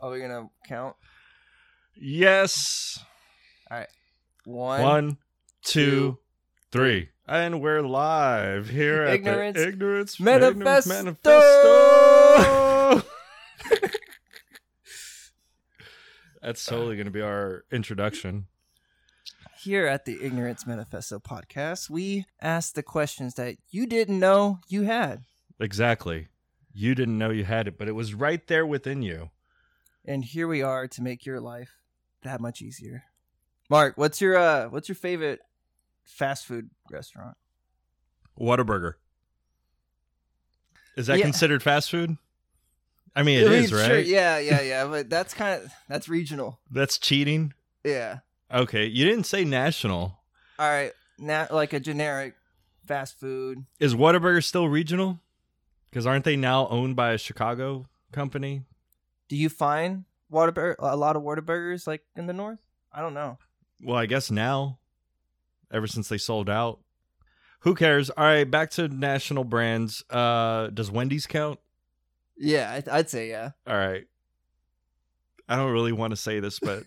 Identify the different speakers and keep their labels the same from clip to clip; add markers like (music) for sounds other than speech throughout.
Speaker 1: Are we gonna count?
Speaker 2: Yes.
Speaker 1: One.
Speaker 2: One, two,
Speaker 1: two,
Speaker 2: three. And we're live here at
Speaker 1: Ignorance
Speaker 2: the Ignorance
Speaker 1: Manifesto!
Speaker 2: Ignorance Manifesto. That's totally going to be our introduction.
Speaker 1: Here at the Ignorance Manifesto podcast, we ask the questions that you didn't know you had.
Speaker 2: Exactly. You didn't know you had it, but it was right there within you.
Speaker 1: And here we are to make your life that much easier. Mark, what's your uh what's your favorite fast food restaurant?
Speaker 2: Whataburger. Is that
Speaker 1: Yeah.
Speaker 2: considered fast food? I mean, it
Speaker 1: I mean,
Speaker 2: is, right?
Speaker 1: sure, yeah, yeah, (laughs) yeah, but that's kind of that's regional.
Speaker 2: That's cheating.
Speaker 1: Yeah.
Speaker 2: Okay, you didn't say national.
Speaker 1: All right. Now like a generic fast food.
Speaker 2: Is Whataburger still regional? Because aren't they now owned by a Chicago company?
Speaker 1: Do you find Whataburger a lot of Whataburgers like in the north? I don't know.
Speaker 2: Well, I guess now, ever since they sold out. Who cares? All right, back to national brands. Uh, does Wendy's count?
Speaker 1: Yeah, I'd, I'd say yeah.
Speaker 2: All right. I don't really want to say this, but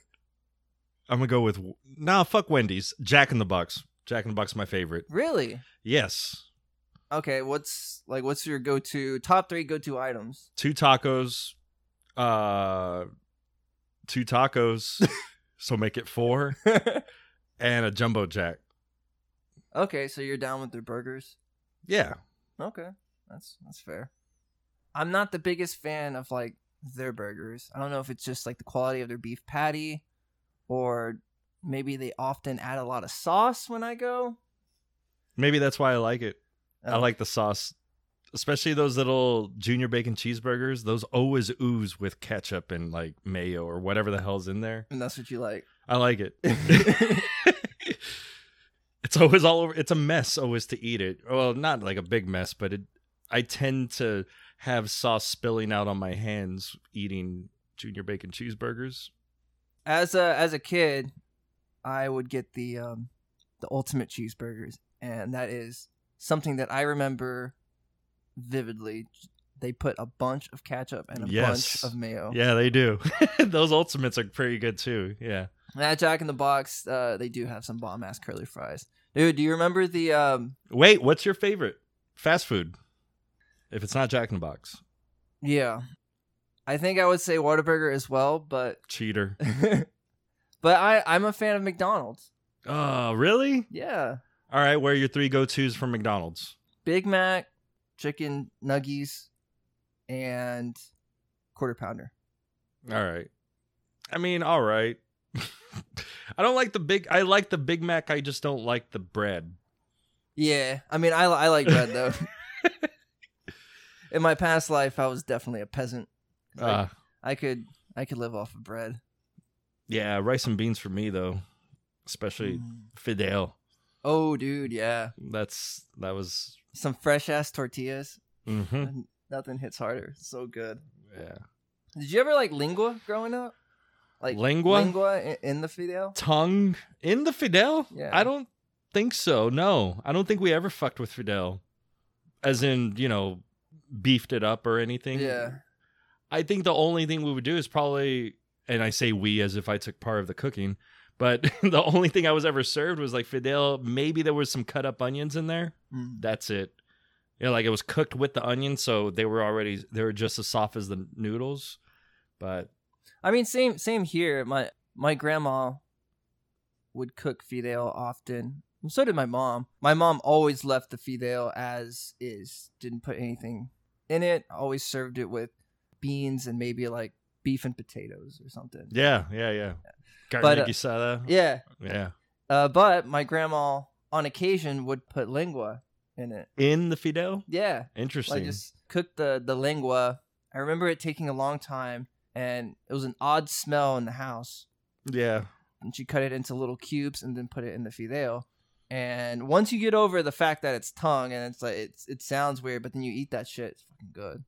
Speaker 2: (laughs) I'm gonna go with nah. Fuck Wendy's. Jack in the Box. Jack in the Box, my favorite.
Speaker 1: Really?
Speaker 2: Yes,
Speaker 1: Okay, what's like what's your go-to top 3 go-to items?
Speaker 2: two tacos. Uh, two tacos. (laughs) so make it four, (laughs) and a jumbo jack.
Speaker 1: okay, so you're down with their burgers?
Speaker 2: Yeah,
Speaker 1: Okay. That's that's fair. I'm not the biggest fan of like their burgers. I don't know if it's just like the quality of their beef patty or maybe they often add a lot of sauce when I go.
Speaker 2: maybe that's why I like it. I
Speaker 1: Oh.
Speaker 2: like the sauce, especially those little junior bacon cheeseburgers. Those always ooze with ketchup and like mayo or whatever the hell's in there.
Speaker 1: and that's what you like.
Speaker 2: I like it. (laughs) (laughs) it's always all over. It's a mess always to eat it. Well, not like a big mess, but it. I tend to have sauce spilling out on my hands eating junior bacon cheeseburgers.
Speaker 1: as a as a kid, I would get the um the ultimate cheeseburgers, and that is something that I remember vividly. They put a bunch of ketchup and a
Speaker 2: Yes.
Speaker 1: bunch of mayo.
Speaker 2: Yeah, they do. (laughs) Those ultimates are pretty good too. Yeah.
Speaker 1: And at Jack in the Box, uh, they do have some bomb ass curly fries. Dude, do you remember the um?
Speaker 2: Wait, what's your favorite fast food? If it's not Jack in the Box,
Speaker 1: Yeah, I think I would say Whataburger as well, but
Speaker 2: cheater. (laughs)
Speaker 1: but I I'm a fan of McDonald's.
Speaker 2: Oh, really?
Speaker 1: Yeah,
Speaker 2: All right. Where are your three go tos from McDonald's?
Speaker 1: Big Mac, chicken nuggies, and quarter pounder.
Speaker 2: All right. I mean, all right. (laughs) I don't like the big. I like the Big Mac. I just don't like the bread.
Speaker 1: Yeah, I mean, I I like bread though. (laughs) In my past life, I was definitely a peasant. Like,
Speaker 2: Uh,
Speaker 1: I could I could live off of bread.
Speaker 2: yeah, rice and beans for me though, especially
Speaker 1: Mm.
Speaker 2: Fideo.
Speaker 1: Oh, dude, yeah,
Speaker 2: That's that was.
Speaker 1: Some fresh ass tortillas.
Speaker 2: hmm
Speaker 1: Nothing hits harder. So good.
Speaker 2: Yeah.
Speaker 1: Did you ever like lingua growing up? Like
Speaker 2: Lingua?
Speaker 1: lingua in, in the Fideo.
Speaker 2: Tongue in the Fideo?
Speaker 1: Yeah.
Speaker 2: I don't think so. No, I don't think we ever fucked with Fideo, as in you know, beefed it up or anything.
Speaker 1: Yeah.
Speaker 2: I think the only thing we would do is probably, and I say we as if I took part of the cooking, but (laughs) the only thing I was ever served was like Fideo. Maybe there was some cut up onions in there.
Speaker 1: Mm.
Speaker 2: That's it. You know, like it was cooked with the onions, so they were already they were just as soft as the noodles. But
Speaker 1: I mean, same same here. My my grandma would cook fideo often. And so did my mom. My mom always left the fideo as is. Didn't put anything in it. Always served it with beans and maybe like beef and potatoes or something.
Speaker 2: yeah, yeah, yeah. Carne
Speaker 1: But, uh. Yeah.
Speaker 2: yeah.
Speaker 1: Uh, but my grandma on occasion would put lingua in it.
Speaker 2: In the Fideo?
Speaker 1: Yeah.
Speaker 2: Interesting.
Speaker 1: Like just cooked the the lingua. I remember it taking a long time and it was an odd smell in the house.
Speaker 2: yeah.
Speaker 1: and she cut it into little cubes and then put it in the fideo. And once you get over the fact that it's tongue and it's like it's it sounds weird, but then you eat that shit, it's fucking good.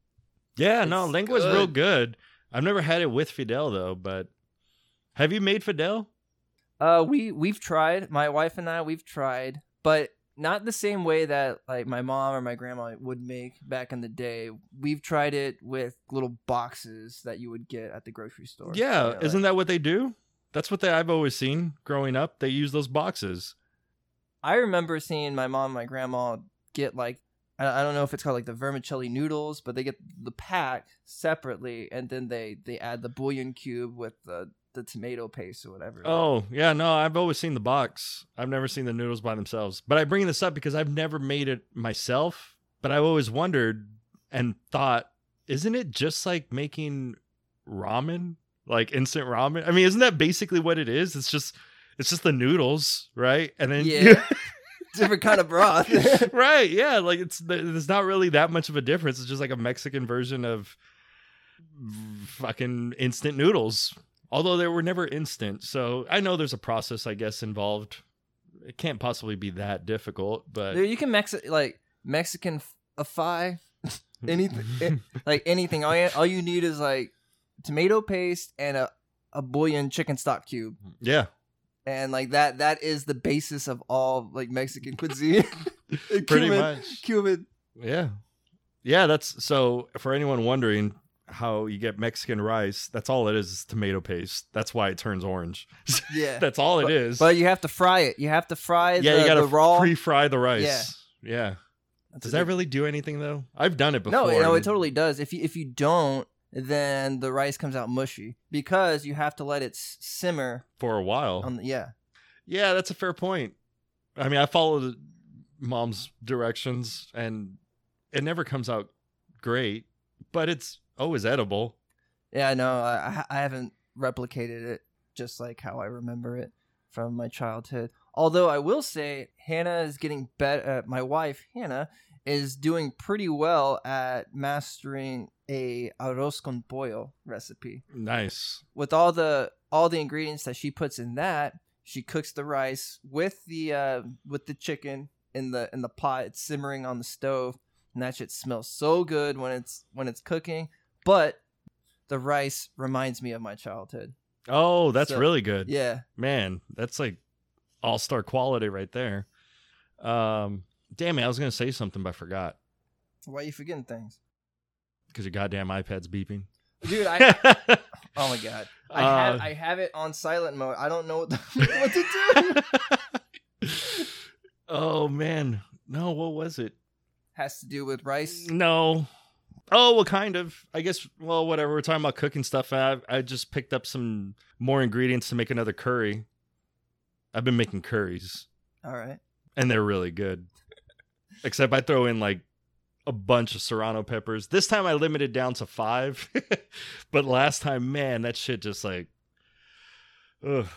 Speaker 2: Yeah, no,
Speaker 1: It's
Speaker 2: lingua is real
Speaker 1: good.
Speaker 2: good. I've never had it with Fideo though, but have you made Fideo?
Speaker 1: Uh, we we've tried. My wife and I we've tried, but not the same way that like my mom or my grandma would make back in the day. We've tried it with little boxes that you would get at the grocery store.
Speaker 2: Yeah,
Speaker 1: You know,
Speaker 2: isn't
Speaker 1: like-
Speaker 2: that what they do? That's what they, I've always seen growing up. They use those boxes.
Speaker 1: I remember seeing my mom and my grandma get like I I don't know if it's called like the vermicelli noodles, but they get the pack separately, and then they they add the bouillon cube with the the tomato paste or whatever.
Speaker 2: Oh, yeah, no, I've always seen the box. I've never seen the noodles by themselves. But I bring this up because I've never made it myself, but I've always wondered and thought, isn't it just like making ramen? Like instant ramen? I mean, isn't that basically what it is? It's just it's just the noodles, right? And then
Speaker 1: Yeah. (laughs) different kind of broth. (laughs)
Speaker 2: right, yeah, like it's there's not really that much of a difference. It's just like a Mexican version of fucking instant noodles. Although they were never instant, so I know there's a process, I guess, involved. It can't possibly be that difficult, but
Speaker 1: Dude, you can mex like Mexican fi (laughs) anything eh, like anything. All you, all you need is like tomato paste and a a bouillon chicken stock cube.
Speaker 2: yeah,
Speaker 1: And like that that is the basis of all like Mexican cuisine. (laughs)
Speaker 2: Pretty
Speaker 1: cumin-
Speaker 2: much.
Speaker 1: Cumin.
Speaker 2: Yeah, yeah. That's so. For anyone wondering how you get Mexican rice, that's all it is. Is tomato paste. That's why it turns orange. (laughs)
Speaker 1: Yeah.
Speaker 2: that's all it is.
Speaker 1: But you have to fry it. You have to fry
Speaker 2: yeah,
Speaker 1: the,
Speaker 2: you gotta
Speaker 1: the raw.
Speaker 2: pre-fry the rice.
Speaker 1: Yeah.
Speaker 2: yeah.
Speaker 1: That's
Speaker 2: Does that really do anything though? I've done it before.
Speaker 1: No, no, it totally does. If you if you don't, then the rice comes out mushy because you have to let it simmer
Speaker 2: for a while.
Speaker 1: on the yeah.
Speaker 2: yeah, that's a fair point. I mean, I followed mom's directions, and it never comes out great, but it's always edible.
Speaker 1: Yeah, no, I I haven't replicated it just like how I remember it from my childhood. Although I will say Hannah is getting better. Uh, my wife Hannah is doing pretty well at mastering a arroz con pollo recipe.
Speaker 2: Nice.
Speaker 1: With all the all the ingredients that she puts in that, she cooks the rice with the uh, with the chicken in the in the pot. It's simmering on the stove, and that shit smells so good when it's when it's cooking. But the rice reminds me of my childhood.
Speaker 2: Oh, that's
Speaker 1: So-
Speaker 2: really good.
Speaker 1: Yeah,
Speaker 2: Man, that's like all star quality right there. Um, damn it, I was gonna say something, but I forgot
Speaker 1: why are you forgetting things,
Speaker 2: because your goddamn iPad's beeping.
Speaker 1: dude? I (laughs) oh my god, I have
Speaker 2: Uh,
Speaker 1: I have it on silent mode. I don't know what, the, (laughs) what to do. (laughs)
Speaker 2: oh man, no, what was it?
Speaker 1: Has to do with rice.
Speaker 2: No. Oh well, kind of. I guess. Well, whatever. We're talking about cooking stuff. I I just picked up some more ingredients to make another curry. I've been making curries,
Speaker 1: All right.
Speaker 2: and they're really good. Except I throw in like a bunch of serrano peppers. This time I limited down to five, (laughs) but last time, man, that shit just like, ugh.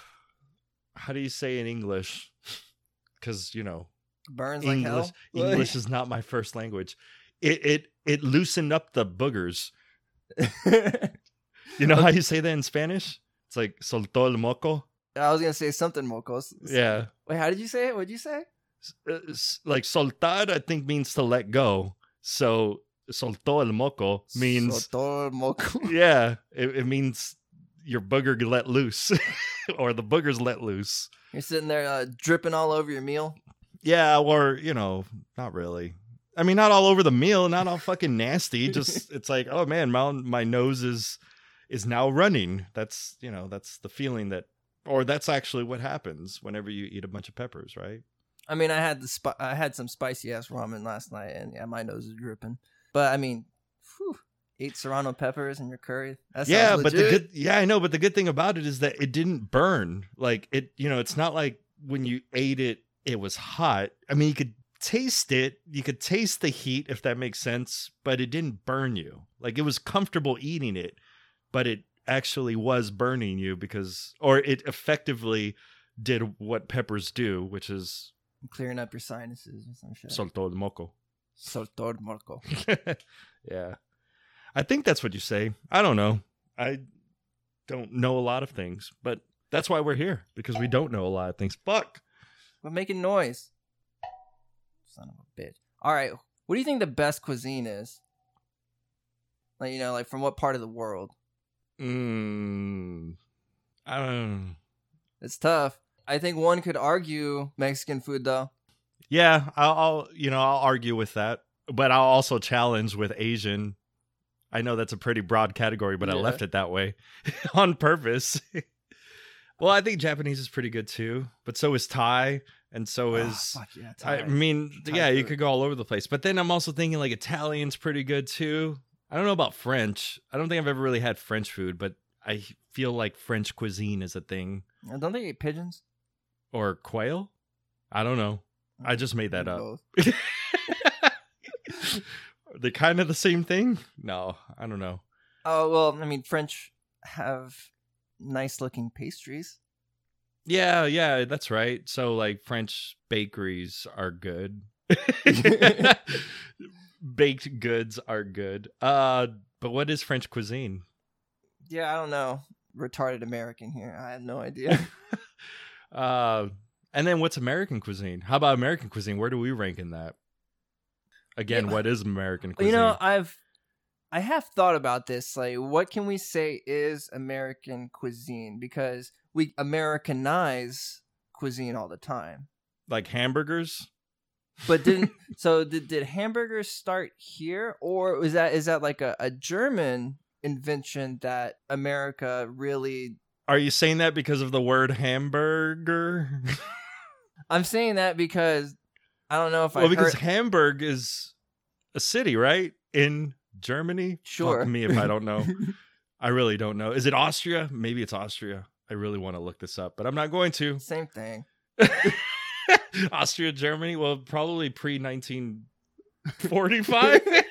Speaker 2: How do you say in English? Because you know
Speaker 1: Burns
Speaker 2: English
Speaker 1: like hell. (laughs)
Speaker 2: English is not my first language. It it it loosened up the boogers. (laughs) You know how you say that in Spanish? It's like soltó el moco.
Speaker 1: I was gonna say something mocos.
Speaker 2: Yeah,
Speaker 1: Wait, how did you say it? What'd you say?
Speaker 2: Uh, like soltar I think means to let go. So soltó el moco means
Speaker 1: Soltó el moco. (laughs)
Speaker 2: yeah, it, it means your booger let loose, or the boogers let loose.
Speaker 1: You're sitting there uh, dripping all over your meal.
Speaker 2: Yeah, or you know, not really. I mean, not all over the meal, not all fucking nasty. (laughs) Just it's like, oh man, my my nose is is now running. That's you know, that's the feeling that, or that's actually what happens whenever you eat a bunch of peppers, right?
Speaker 1: I mean, I had the spi- I had some spicy ass ramen last night, and yeah, my nose is dripping. But I mean, whew, eight serrano peppers in your curry.
Speaker 2: Yeah, but the good, yeah, I know, but the good thing about it is that it didn't burn. Like it, you know, it's not like when you ate it, it was hot. I mean, you could taste it, you could taste the heat if that makes sense, but it didn't burn you. Like it was comfortable eating it, but it actually was burning you because, or it effectively did what peppers do, which is
Speaker 1: clearing up your sinuses or some shit.
Speaker 2: soltó el moco.
Speaker 1: Soltó el moco. (laughs)
Speaker 2: yeah. I think that's what you say. I don't know. I don't know a lot of things, but that's why we're here because we don't know a lot of things. Fuck.
Speaker 1: But making noise. Son of a bitch. All right, what do you think the best cuisine is? Like you know, like from what part of the world?
Speaker 2: Mm, I don't
Speaker 1: It's tough. I think one could argue Mexican food though.
Speaker 2: Yeah, I'll, I'll you know I'll argue with that, but I'll also challenge with Asian. I know that's a pretty broad category, but I left it that way (laughs) on purpose. (laughs) well, I think Japanese is pretty good too, but so is Thai, and so
Speaker 1: Ah,
Speaker 2: is
Speaker 1: fuck yeah, Thai.
Speaker 2: I mean,
Speaker 1: Thai
Speaker 2: yeah, you could go all over the place. But then I'm also thinking like Italian's pretty good too. I don't know about French. I don't think I've ever really had French food, but I feel like French cuisine is a thing.
Speaker 1: Uh, Don't they eat pigeons?
Speaker 2: Or quail? I don't know. I just made that up. Are (laughs) (laughs) they kind of the same thing? No, I don't know.
Speaker 1: Oh well, I mean, French have nice looking pastries.
Speaker 2: Yeah, yeah, that's right. So like French bakeries are good. (laughs) Baked goods are good. Uh but what is French cuisine?
Speaker 1: Yeah, I don't know. Retarded American here. I have no idea. (laughs)
Speaker 2: Uh and then what's American cuisine? How about American cuisine? Where do we rank in that? Again,
Speaker 1: Yeah.
Speaker 2: what is American cuisine?
Speaker 1: you know, I've I have thought about this. Like, what can we say is American cuisine? Because we Americanize cuisine all the time.
Speaker 2: like hamburgers?
Speaker 1: But didn't (laughs) so did, did hamburgers start here or is that is that like a, a German invention that America really
Speaker 2: Are you saying that because of the word hamburger? (laughs)
Speaker 1: I'm saying that because I don't know if I
Speaker 2: well, because
Speaker 1: heard
Speaker 2: Hamburg is a city, right? In Germany?
Speaker 1: Sure.
Speaker 2: Fuck me if I don't know. (laughs) I really don't know. Is it Austria? Maybe it's Austria. I really want to look this up, but I'm not going to.
Speaker 1: same thing. (laughs)
Speaker 2: Austria, Germany? Well, probably pre 1945. (laughs)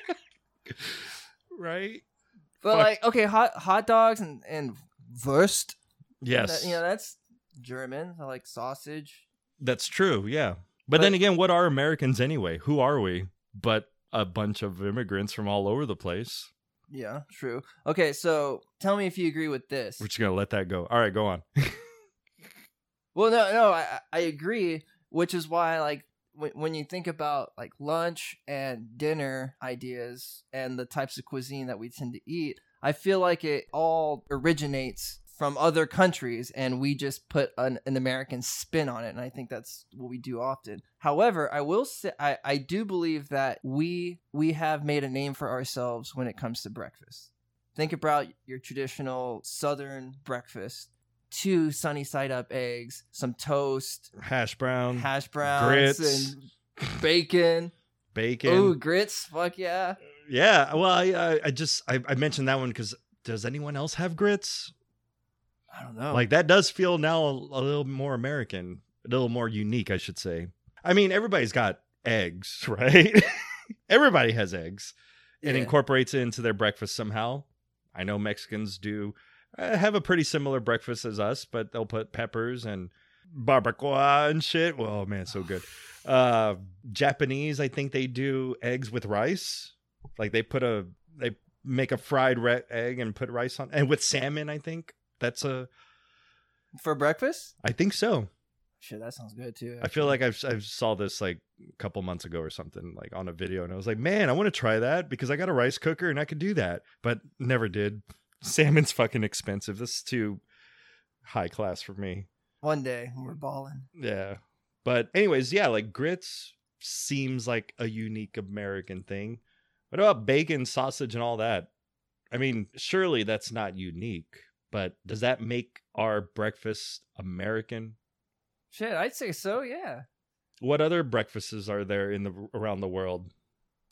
Speaker 2: right?
Speaker 1: But
Speaker 2: Fuck.
Speaker 1: like okay, hot hot dogs and and Wurst.
Speaker 2: Yes.
Speaker 1: that- you know that's German. I like sausage.
Speaker 2: That's true, yeah. But,
Speaker 1: But-
Speaker 2: then again, what are Americans anyway? Who are we? But a bunch of immigrants from all over the place.
Speaker 1: Yeah, true. Okay, so tell me if you agree with this.
Speaker 2: We're just gonna let that go. All right, go on. (laughs)
Speaker 1: Well, no, no, I I- agree. Which is why like when when you think about like lunch and dinner ideas and the types of cuisine that we tend to eat, I feel like it all originates from other countries and we just put an, an American spin on it and I think that's what we do often. However, I will say I, I do believe that we we have made a name for ourselves when it comes to breakfast. Think about your traditional southern breakfast. Two sunny side up eggs, some toast,
Speaker 2: Hash brown,
Speaker 1: hash browns,
Speaker 2: grits,
Speaker 1: and bacon.
Speaker 2: bacon.
Speaker 1: Ooh, grits! Fuck yeah!
Speaker 2: Yeah, well, I I, I just I, I mentioned that one because does anyone else have grits?
Speaker 1: I don't know.
Speaker 2: Like that does feel now a, a little more American, a little more unique, I should say. I mean, everybody's got eggs, (laughs) right? Everybody has eggs and
Speaker 1: Yeah.
Speaker 2: incorporates it into their breakfast somehow. I know Mexicans do uh, have a pretty similar breakfast as us, but they'll put peppers and barbacoa and shit. Well, man, so good. (sighs) Uh, Japanese, I think they do eggs with rice. Like they put a they make a fried re- egg and put rice on, and with salmon. I think that's a.
Speaker 1: for breakfast.
Speaker 2: I think so.
Speaker 1: Shit, that sounds good too.
Speaker 2: I feel like I've I saw this like a couple months ago or something like on a video, and I was like, man, I want to try that because I got a rice cooker and I could do that, but never did. (laughs) Salmon's fucking expensive. This is too high class for me.
Speaker 1: one day we're balling.
Speaker 2: Yeah. But anyways, yeah, like grits seems like a unique American thing. What about bacon, sausage, and all that? I mean, surely that's not unique, but does that make our breakfast American?
Speaker 1: Shit, I'd say so. Yeah,
Speaker 2: What other breakfasts are there in the around the world?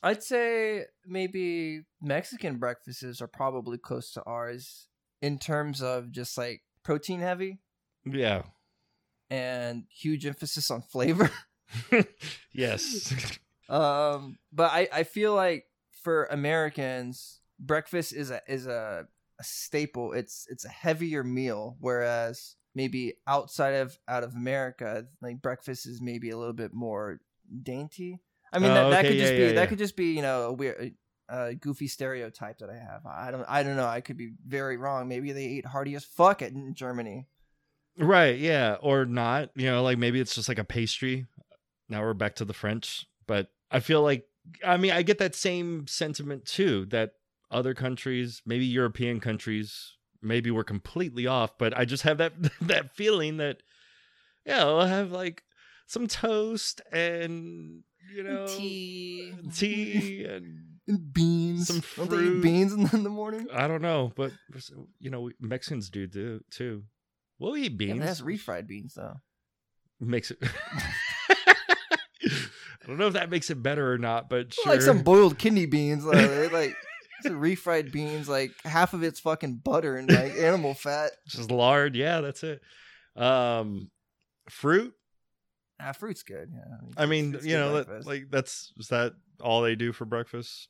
Speaker 1: I'd say maybe Mexican breakfasts are probably close to ours in terms of just like protein heavy
Speaker 2: Yeah.
Speaker 1: and huge emphasis on flavor. (laughs)
Speaker 2: yes. (laughs)
Speaker 1: Um, but I, I feel like for Americans, breakfast is a is a, a staple. It's it's a heavier meal, whereas maybe outside of out of America, like breakfast is maybe a little bit more dainty. I mean,
Speaker 2: Oh,
Speaker 1: that, that
Speaker 2: okay,
Speaker 1: could just
Speaker 2: yeah,
Speaker 1: be
Speaker 2: yeah,
Speaker 1: that
Speaker 2: yeah.
Speaker 1: could just be you know a weird. Uh, goofy stereotype that I have. I don't. I don't know. I could be very wrong. Maybe they eat hearty as fuck in Germany.
Speaker 2: Right, yeah, or not. You know, like maybe it's just like a pastry. Now we're back to the French, but I feel like I mean, I get that same sentiment too that other countries, maybe European countries, maybe we're completely off, but I just have that (laughs) that feeling that yeah, we'll have like some toast and you know
Speaker 1: tea,
Speaker 2: tea and (laughs)
Speaker 1: and beans.
Speaker 2: some
Speaker 1: Don't they eat
Speaker 2: fruit.
Speaker 1: beans in the, in the morning?
Speaker 2: I don't know, but you know Mexicans do do too. We'll eat beans.
Speaker 1: but that's refried beans though.
Speaker 2: makes it. (laughs) I don't know if that makes it better or not, but sure.
Speaker 1: Like some boiled kidney beans, like it's refried beans. Like half of it's fucking butter and like animal fat. (laughs)
Speaker 2: just lard. Yeah, that's it. Um, fruit.
Speaker 1: Ah, fruit's good. Yeah,
Speaker 2: I mean, you know, that, like that's is that all they do for breakfast?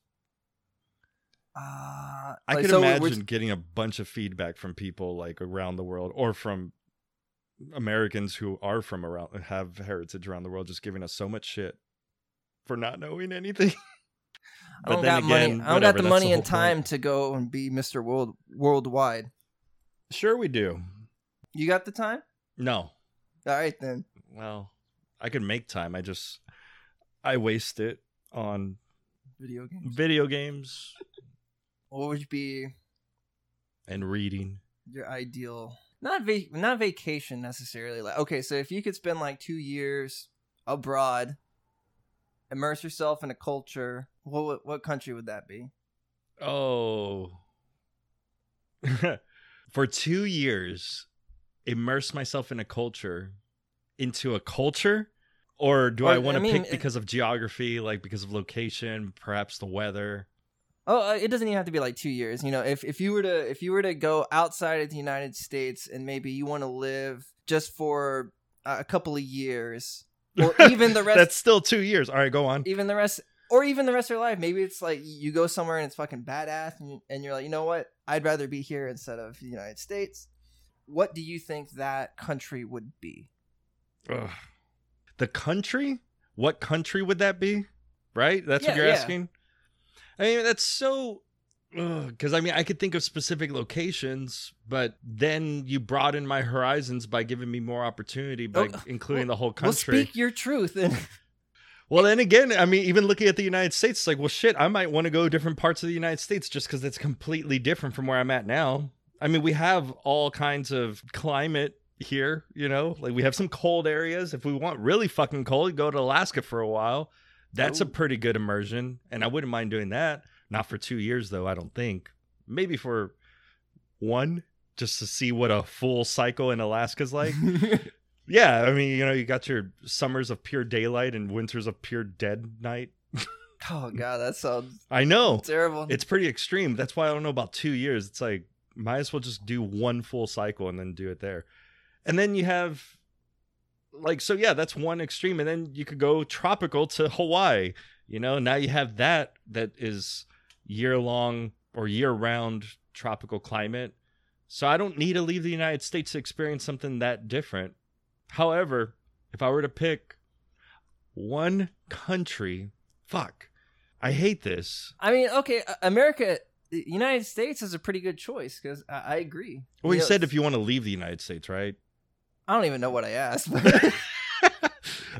Speaker 1: Uh,
Speaker 2: I
Speaker 1: like,
Speaker 2: could
Speaker 1: so
Speaker 2: imagine getting a bunch of feedback from people like around the world, or from Americans who are from around have heritage around the world, just giving us so much shit for not knowing anything. (laughs)
Speaker 1: I don't got money.
Speaker 2: again,
Speaker 1: I don't got the money
Speaker 2: the
Speaker 1: and
Speaker 2: whole point.
Speaker 1: time to go and be Mr. World worldwide.
Speaker 2: Sure, we do.
Speaker 1: You got the time?
Speaker 2: No,
Speaker 1: All right then.
Speaker 2: well, I could make time. I just I waste it on
Speaker 1: Video games.
Speaker 2: video games
Speaker 1: What would be
Speaker 2: and reading.
Speaker 1: your ideal? Not va- not vacation necessarily. Like okay, so if you could spend like two years abroad, immerse yourself in a culture, what what country would that be?
Speaker 2: Oh. (laughs) For two years, immerse myself in a culture, into a culture? Or do
Speaker 1: Or,
Speaker 2: I want
Speaker 1: I
Speaker 2: to
Speaker 1: mean,
Speaker 2: pick
Speaker 1: it-
Speaker 2: because of geography, like because of location, perhaps the weather?
Speaker 1: Oh, uh, it doesn't even have to be like two years. You know, if if you were to if you were to go outside of the United States and maybe you want to live just for a couple of years, or (laughs) even the rest,
Speaker 2: That's still two years. All right, go on.
Speaker 1: even the rest, or even the rest of your life. Maybe it's like you go somewhere and it's fucking badass, and, you, and you're like, you know what? I'd rather be here instead of the United States. What do you think that country would be?
Speaker 2: Ugh. The country? What country would that be? Right? That's what you're
Speaker 1: yeah.
Speaker 2: asking? I mean, that's so. Because I mean, I could think of specific locations, but then you broaden my horizons by giving me more opportunity by
Speaker 1: Oh,
Speaker 2: including the whole country.
Speaker 1: Well, speak your truth. And (laughs)
Speaker 2: Well, then again, I mean, even looking at the United States, it's like, well, shit, I might want to go different parts of the United States just because it's completely different from where I'm at now. I mean, we have all kinds of climate here, you know, like we have some cold areas. If we want really fucking cold, go to Alaska for a while. That's a
Speaker 1: oh.
Speaker 2: pretty good immersion, and I wouldn't mind doing that. Not for two years, though, I don't think. Maybe for one, just to see what a full cycle in Alaska's like. (laughs) Yeah, I mean, you know, you got your summers of pure daylight and winters of pure dead night. (laughs)
Speaker 1: oh god, that sounds
Speaker 2: I know.
Speaker 1: terrible.
Speaker 2: It's pretty extreme. That's why I don't know about 2 years. It's like might as well just do one full cycle and then do it there. And then you have like so yeah, that's one extreme and then you could go tropical to Hawaii. You know, now you have that that is year long or year round tropical climate. So I don't need to leave the United States to experience something that different. However, if I were to pick one country, fuck. I hate this.
Speaker 1: I mean, okay, uh, America, the United States is a pretty good choice because I, I agree.
Speaker 2: Well, you
Speaker 1: know,
Speaker 2: said if you want to leave the United States, right?
Speaker 1: I don't even know what I asked. But (laughs)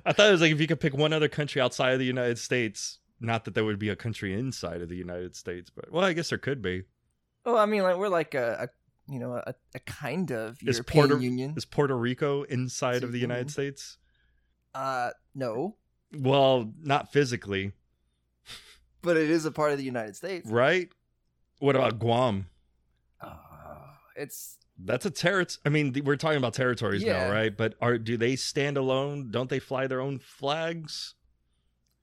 Speaker 2: I thought it was like if you could pick one other country outside of the United States. Not that there would be a country inside of the United States, but well, I guess there could be.
Speaker 1: well, I mean, like we're like a, a you know a, a kind of
Speaker 2: Is
Speaker 1: European
Speaker 2: Puerto-
Speaker 1: Union.
Speaker 2: Is Puerto Rico inside of the
Speaker 1: Union.
Speaker 2: United States?
Speaker 1: Uh, no,
Speaker 2: Well, not physically,
Speaker 1: but it is a part of the United States.
Speaker 2: right? What about Guam?
Speaker 1: Uh, it's
Speaker 2: That's a territory. I mean, we're talking about territories
Speaker 1: Yeah.
Speaker 2: now, right? But are do they stand alone? Don't they fly their own flags?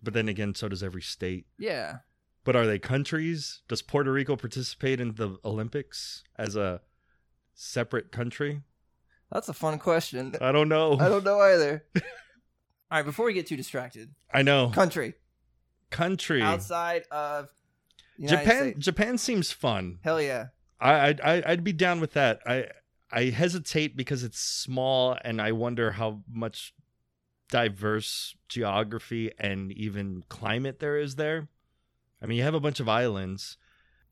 Speaker 2: But then again, so does every state.
Speaker 1: yeah.
Speaker 2: But are they countries? Does Puerto Rico participate in the Olympics as a separate country?
Speaker 1: That's a fun question.
Speaker 2: I don't know.
Speaker 1: I don't know either. (laughs) All right, before we get too distracted,
Speaker 2: I know.
Speaker 1: country
Speaker 2: Country.
Speaker 1: outside of United
Speaker 2: Japan.
Speaker 1: States.
Speaker 2: Japan seems fun.
Speaker 1: Hell yeah.
Speaker 2: I, I- I'd be down with that. I I hesitate because it's small, and I wonder how much diverse geography and even climate there is there. I mean, you have a bunch of islands.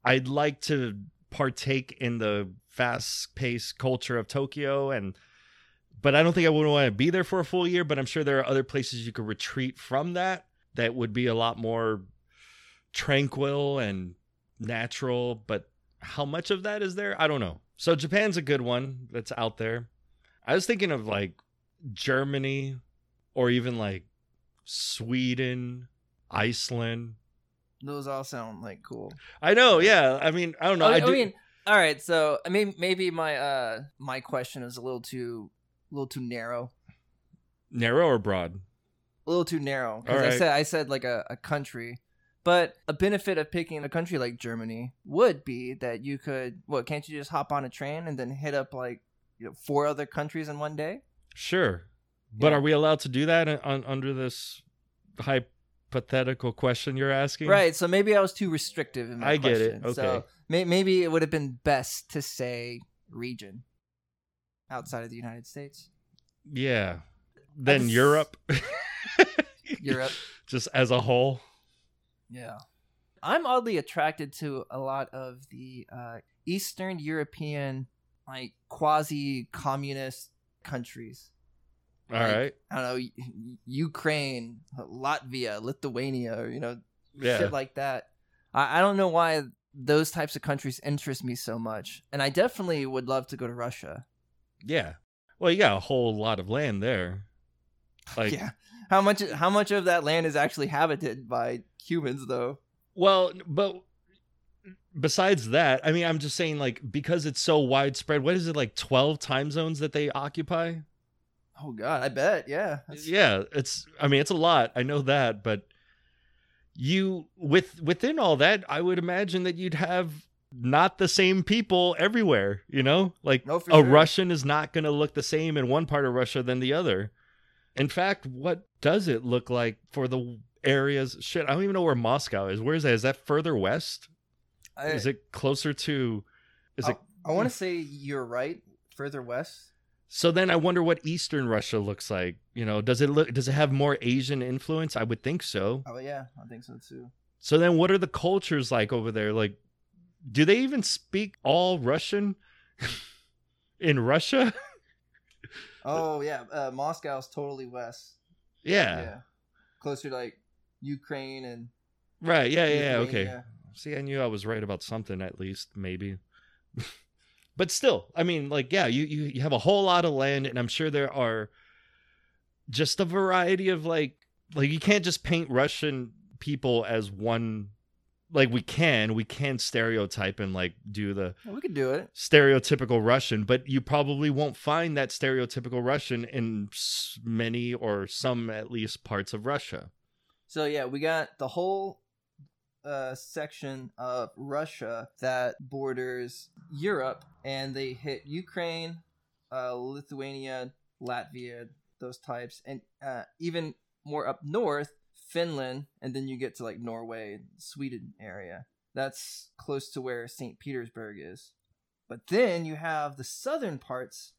Speaker 2: I'd like to partake in the fast-paced culture of Tokyo, and but I don't think I would want to be there for a full year. But I'm sure there are other places you could retreat from that that would be a lot more tranquil and natural. But how much of that is there? I don't know. So Japan's a good one that's out there. I was thinking of like Germany, or even like Sweden, Iceland.
Speaker 1: Those all sound like cool.
Speaker 2: I know, yeah. I mean, I don't know.
Speaker 1: I,
Speaker 2: I,
Speaker 1: I mean, all right. So I mean, maybe my uh my question is a little too a little too narrow.
Speaker 2: narrow or broad?
Speaker 1: a little too narrow because
Speaker 2: All
Speaker 1: I said I said like a, a country, but a benefit of picking a country like Germany would be that you could what can't you just hop on a train and then hit up like you know four other countries in one day?
Speaker 2: Sure, but
Speaker 1: Yeah.
Speaker 2: are we allowed to do that on, under this hypothetical question you're asking?
Speaker 1: Right. So maybe I was too restrictive in my question.
Speaker 2: I get it,
Speaker 1: question. So
Speaker 2: okay.
Speaker 1: may, maybe it would have been best to say region outside of the United States,
Speaker 2: Yeah. Then
Speaker 1: just-
Speaker 2: Europe, (laughs)
Speaker 1: Europe. (laughs)
Speaker 2: just as a whole.
Speaker 1: Yeah. I'm oddly attracted to a lot of the uh, Eastern European, like quasi communist countries.
Speaker 2: All
Speaker 1: Like,
Speaker 2: right.
Speaker 1: I don't know, Ukraine, Latvia, Lithuania, or, you know,
Speaker 2: Yeah.
Speaker 1: shit like that. I, I don't know why those types of countries interest me so much. And I definitely would love to go to Russia.
Speaker 2: Yeah. Well, you got a whole lot of land there. (laughs) Like,
Speaker 1: yeah. How much how much of that land is actually habited by humans though?
Speaker 2: well, but besides that, I mean, I'm just saying, like, because it's so widespread, what is it, like 12 time zones that they occupy?
Speaker 1: Oh god, I bet. Yeah. That's-
Speaker 2: yeah it's i mean it's a lot i know that but you with within all that i would imagine that you'd have not the same people everywhere you know like
Speaker 1: oh, No,
Speaker 2: a
Speaker 1: sure.
Speaker 2: russian is not going to look the same in one part of russia than the other in fact what does it look like for the areas shit i don't even know where moscow is where is that is that further west
Speaker 1: I,
Speaker 2: is it closer to is it
Speaker 1: I want to say you're right. Further west.
Speaker 2: So then I wonder what Eastern Russia looks like. You know, does it look does it have more Asian influence? I would think so.
Speaker 1: Oh yeah, I think so too.
Speaker 2: So then what are the cultures like over there? Like do they even speak all Russian (laughs) in Russia? (laughs)
Speaker 1: Oh yeah, uh, Moscow's totally west.
Speaker 2: Yeah.
Speaker 1: closer to like Ukraine and
Speaker 2: Right. Yeah, yeah, yeah. Okay. See, I knew I was right about something at least, maybe. (laughs) but still, I mean, like, yeah, you, you you have a whole lot of land, and I'm sure there are just a variety of like like you can't just paint Russian people as one like we can we can stereotype and like do the
Speaker 1: we could do it.
Speaker 2: stereotypical Russian, but you probably won't find that stereotypical Russian in many or some at least parts of Russia.
Speaker 1: So yeah, we got the whole uh, section of Russia that borders Europe, and they hit Ukraine, uh, Lithuania, Latvia, those types, and uh, even more up north, Finland, and then you get to like Norway, Sweden area. That's close to where St. Petersburg is. But then you have the southern parts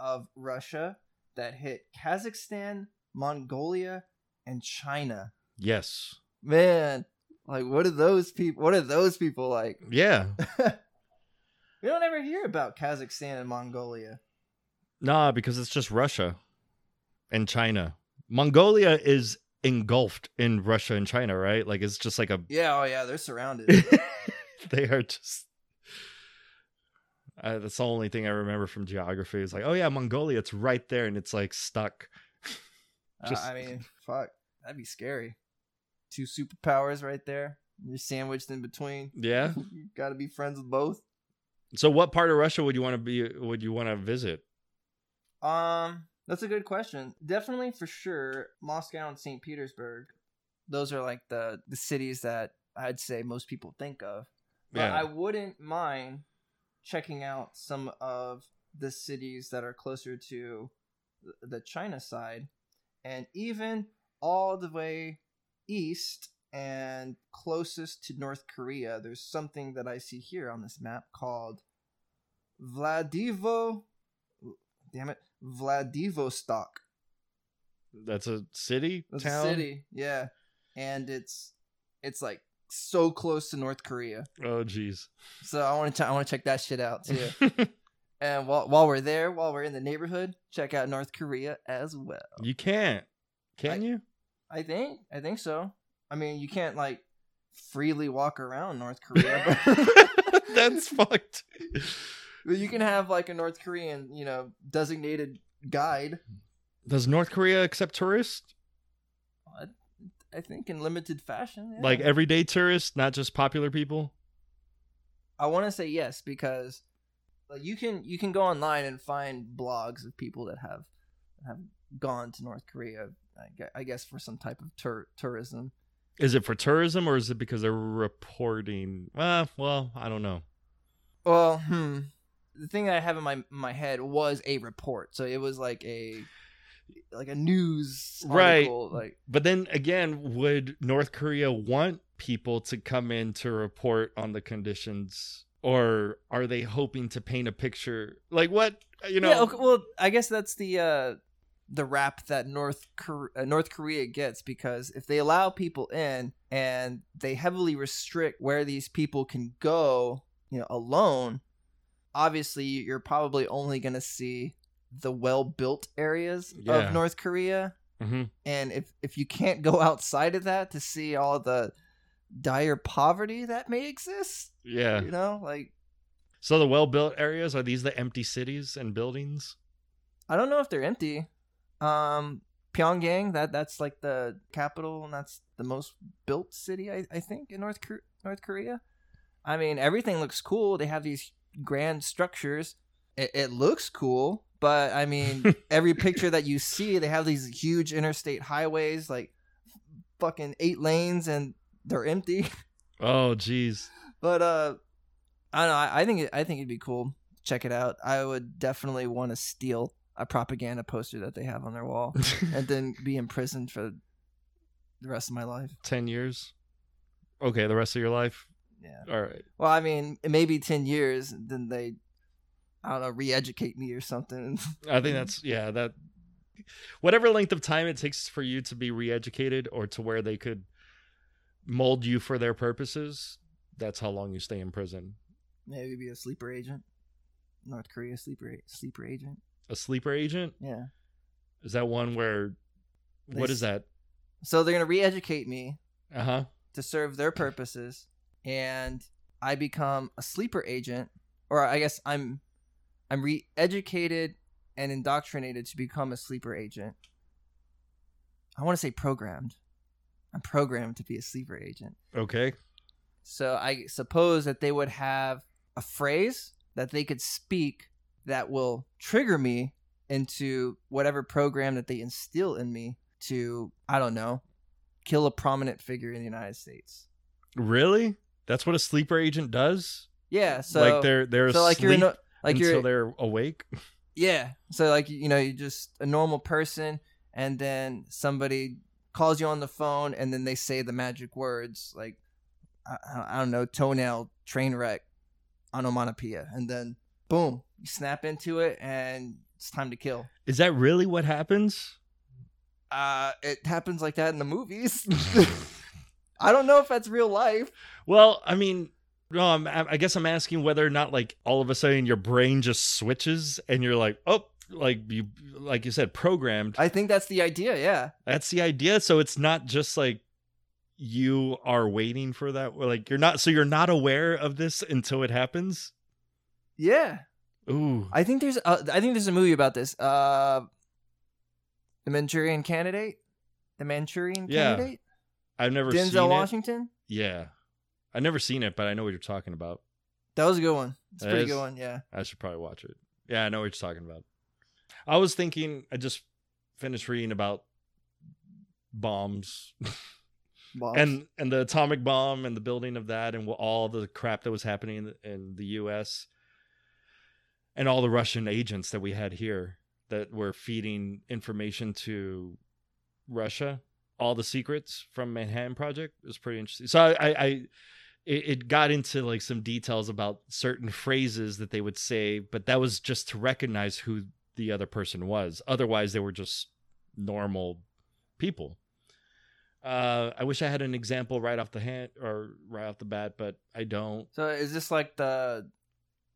Speaker 1: of Russia that hit Kazakhstan, Mongolia, and China.
Speaker 2: Yes.
Speaker 1: Man, like what are those people? What are those people like?
Speaker 2: Yeah. (laughs)
Speaker 1: We don't ever hear about Kazakhstan and Mongolia.
Speaker 2: Nah, because it's just Russia and China. Mongolia is engulfed in Russia and China, right? Like it's just like a
Speaker 1: Yeah, oh yeah, they're surrounded. (laughs)
Speaker 2: they are just uh, that's the only thing I remember from geography. Is like, oh yeah, Mongolia, it's right there, and it's like stuck. (laughs)
Speaker 1: Uh, I mean, fuck, that'd be scary. Two superpowers right there. You're sandwiched in between.
Speaker 2: Yeah. (laughs)
Speaker 1: you got to be friends with both.
Speaker 2: So, what part of Russia would you want to be? Would you want to visit?
Speaker 1: Um, that's a good question. Definitely for sure, Moscow and St. Petersburg. Those are like the the cities that I'd say most people think of. But
Speaker 2: Yeah.
Speaker 1: I wouldn't mind checking out some of the cities that are closer to the China side and even all the way east and closest to North Korea. There's something that I see here on this map called Vladivo damn it Vladivostok.
Speaker 2: That's a city,
Speaker 1: That's
Speaker 2: town.
Speaker 1: a city, yeah. And it's it's like so close to North Korea.
Speaker 2: Oh, jeez.
Speaker 1: So I want to I want to check that shit out too. (laughs) and while while we're there, while we're in the neighborhood, check out North Korea as well.
Speaker 2: you can't, can
Speaker 1: I-
Speaker 2: you?
Speaker 1: I think I think so. I mean, you can't like freely walk around North Korea, but, (laughs)
Speaker 2: That's fucked.
Speaker 1: but you can have like a North Korean, you know, designated guide.
Speaker 2: Does North Korea accept tourists?
Speaker 1: I, I think in limited fashion. yeah.
Speaker 2: Like everyday tourists, not just popular people?
Speaker 1: I want to say yes because like you can you can go online and find blogs of people that have have gone to North Korea. I guess for some type of tour, tourism.
Speaker 2: Is it for tourism or is it because they're reporting? Uh, well, I don't know.
Speaker 1: Well, hmm. The thing that I have in my my head was a report, so it was like a like a news
Speaker 2: Right.
Speaker 1: article, Like
Speaker 2: But then again, would North Korea want people to come in to report on the conditions? Or are they hoping to paint a picture? Like what? You know,
Speaker 1: yeah, okay, well, I guess that's the uh the rap that North Kor- uh, North Korea gets because if they allow people in and they heavily restrict where these people can go, you know, alone, obviously you're probably only going to see the well-built areas
Speaker 2: Yeah.
Speaker 1: of North Korea.
Speaker 2: Mhm.
Speaker 1: And if if you can't go (laughs) outside of that to see all the dire poverty that may exist,
Speaker 2: yeah.
Speaker 1: you know, like
Speaker 2: So the well-built areas are these the empty cities and buildings?
Speaker 1: I don't know if they're empty. Um, Pyongyang, that that's like the capital, and that's the most built city, I, I think, in North Kor- North Korea. I mean, everything looks cool. They have these grand structures. It, it looks cool, but I mean, (laughs) every picture that you see, they have these huge interstate highways, like fucking eight lanes, and they're empty. (laughs)
Speaker 2: Oh, jeez.
Speaker 1: But uh, I don't know. I, I think it, I think it'd be cool. Check it out. I would definitely want to steal a propaganda poster that they have on their wall, (laughs) and then be imprisoned for the rest of my life.
Speaker 2: 10 years? Okay, the rest of your life?
Speaker 1: Yeah.
Speaker 2: All right.
Speaker 1: Well, I mean, maybe ten years. Then they, I don't know, re-educate me or something.
Speaker 2: I think that's yeah, that whatever length of time it takes for you to be re-educated or to where they could mold you for their purposes, that's how long you stay in prison.
Speaker 1: maybe be a sleeper agent. North Korea sleeper sleeper agent.
Speaker 2: A sleeper agent?
Speaker 1: Yeah.
Speaker 2: Is that one where what
Speaker 1: They
Speaker 2: is that?
Speaker 1: So they're gonna re-educate me
Speaker 2: Uh-huh.
Speaker 1: to serve their purposes and I become a sleeper agent or I guess I'm I'm re-educated and indoctrinated to become a sleeper agent. I want to say programmed. I'm programmed to be a sleeper agent.
Speaker 2: Okay.
Speaker 1: So I suppose that they would have a phrase that they could speak that will trigger me into whatever program that they instill in me to I don't know, kill a prominent figure in the United States.
Speaker 2: Really? That's what a sleeper agent does?
Speaker 1: Yeah, so
Speaker 2: like they're they're
Speaker 1: so like you're a, like
Speaker 2: until
Speaker 1: you're
Speaker 2: they're awake? (laughs)
Speaker 1: yeah. So like you know you're just a normal person, and then somebody calls you on the phone, and then they say the magic words like I, I- I don't know toenail train wreck onomatopoeia, and then boom, you snap into it, and it's time to kill.
Speaker 2: Is that really what happens?
Speaker 1: Uh, it happens like that in the movies. (laughs) (laughs) I don't know if that's real life.
Speaker 2: Well, I mean, no, I'm, I guess I'm asking whether or not, like, all of a sudden your brain just switches and you're like, oh, like you, like you said, programmed.
Speaker 1: I think that's the idea. Yeah.
Speaker 2: That's the idea. So it's not just like you are waiting for that. Like you're not. So you're not aware of this until it happens.
Speaker 1: Yeah.
Speaker 2: Ooh,
Speaker 1: I think there's uh, I think there's a movie about this. Uh, the Manchurian Candidate, the Manchurian
Speaker 2: Yeah.
Speaker 1: Candidate,
Speaker 2: I've never seen it.
Speaker 1: Denzel
Speaker 2: it.
Speaker 1: Washington.
Speaker 2: Yeah, I've never seen it, but I know what you're talking about.
Speaker 1: That was a good one. It's a pretty
Speaker 2: is?
Speaker 1: good one. Yeah.
Speaker 2: I should probably watch it. Yeah, I know what you're talking about. I was thinking. I just finished reading about bombs (laughs)
Speaker 1: Bombs.
Speaker 2: and and the atomic bomb and the building of that and all the crap that was happening in the, in the U.S. and all the Russian agents that we had here that were feeding information to Russia, all the secrets from Manhattan Project it was pretty interesting. So I, I, I it, got into like some details about certain phrases that they would say, but that was just to recognize who the other person was. Otherwise, they were just normal people. Uh, I wish I had an example right off the hand or right off the bat, but I don't.
Speaker 1: so is this like the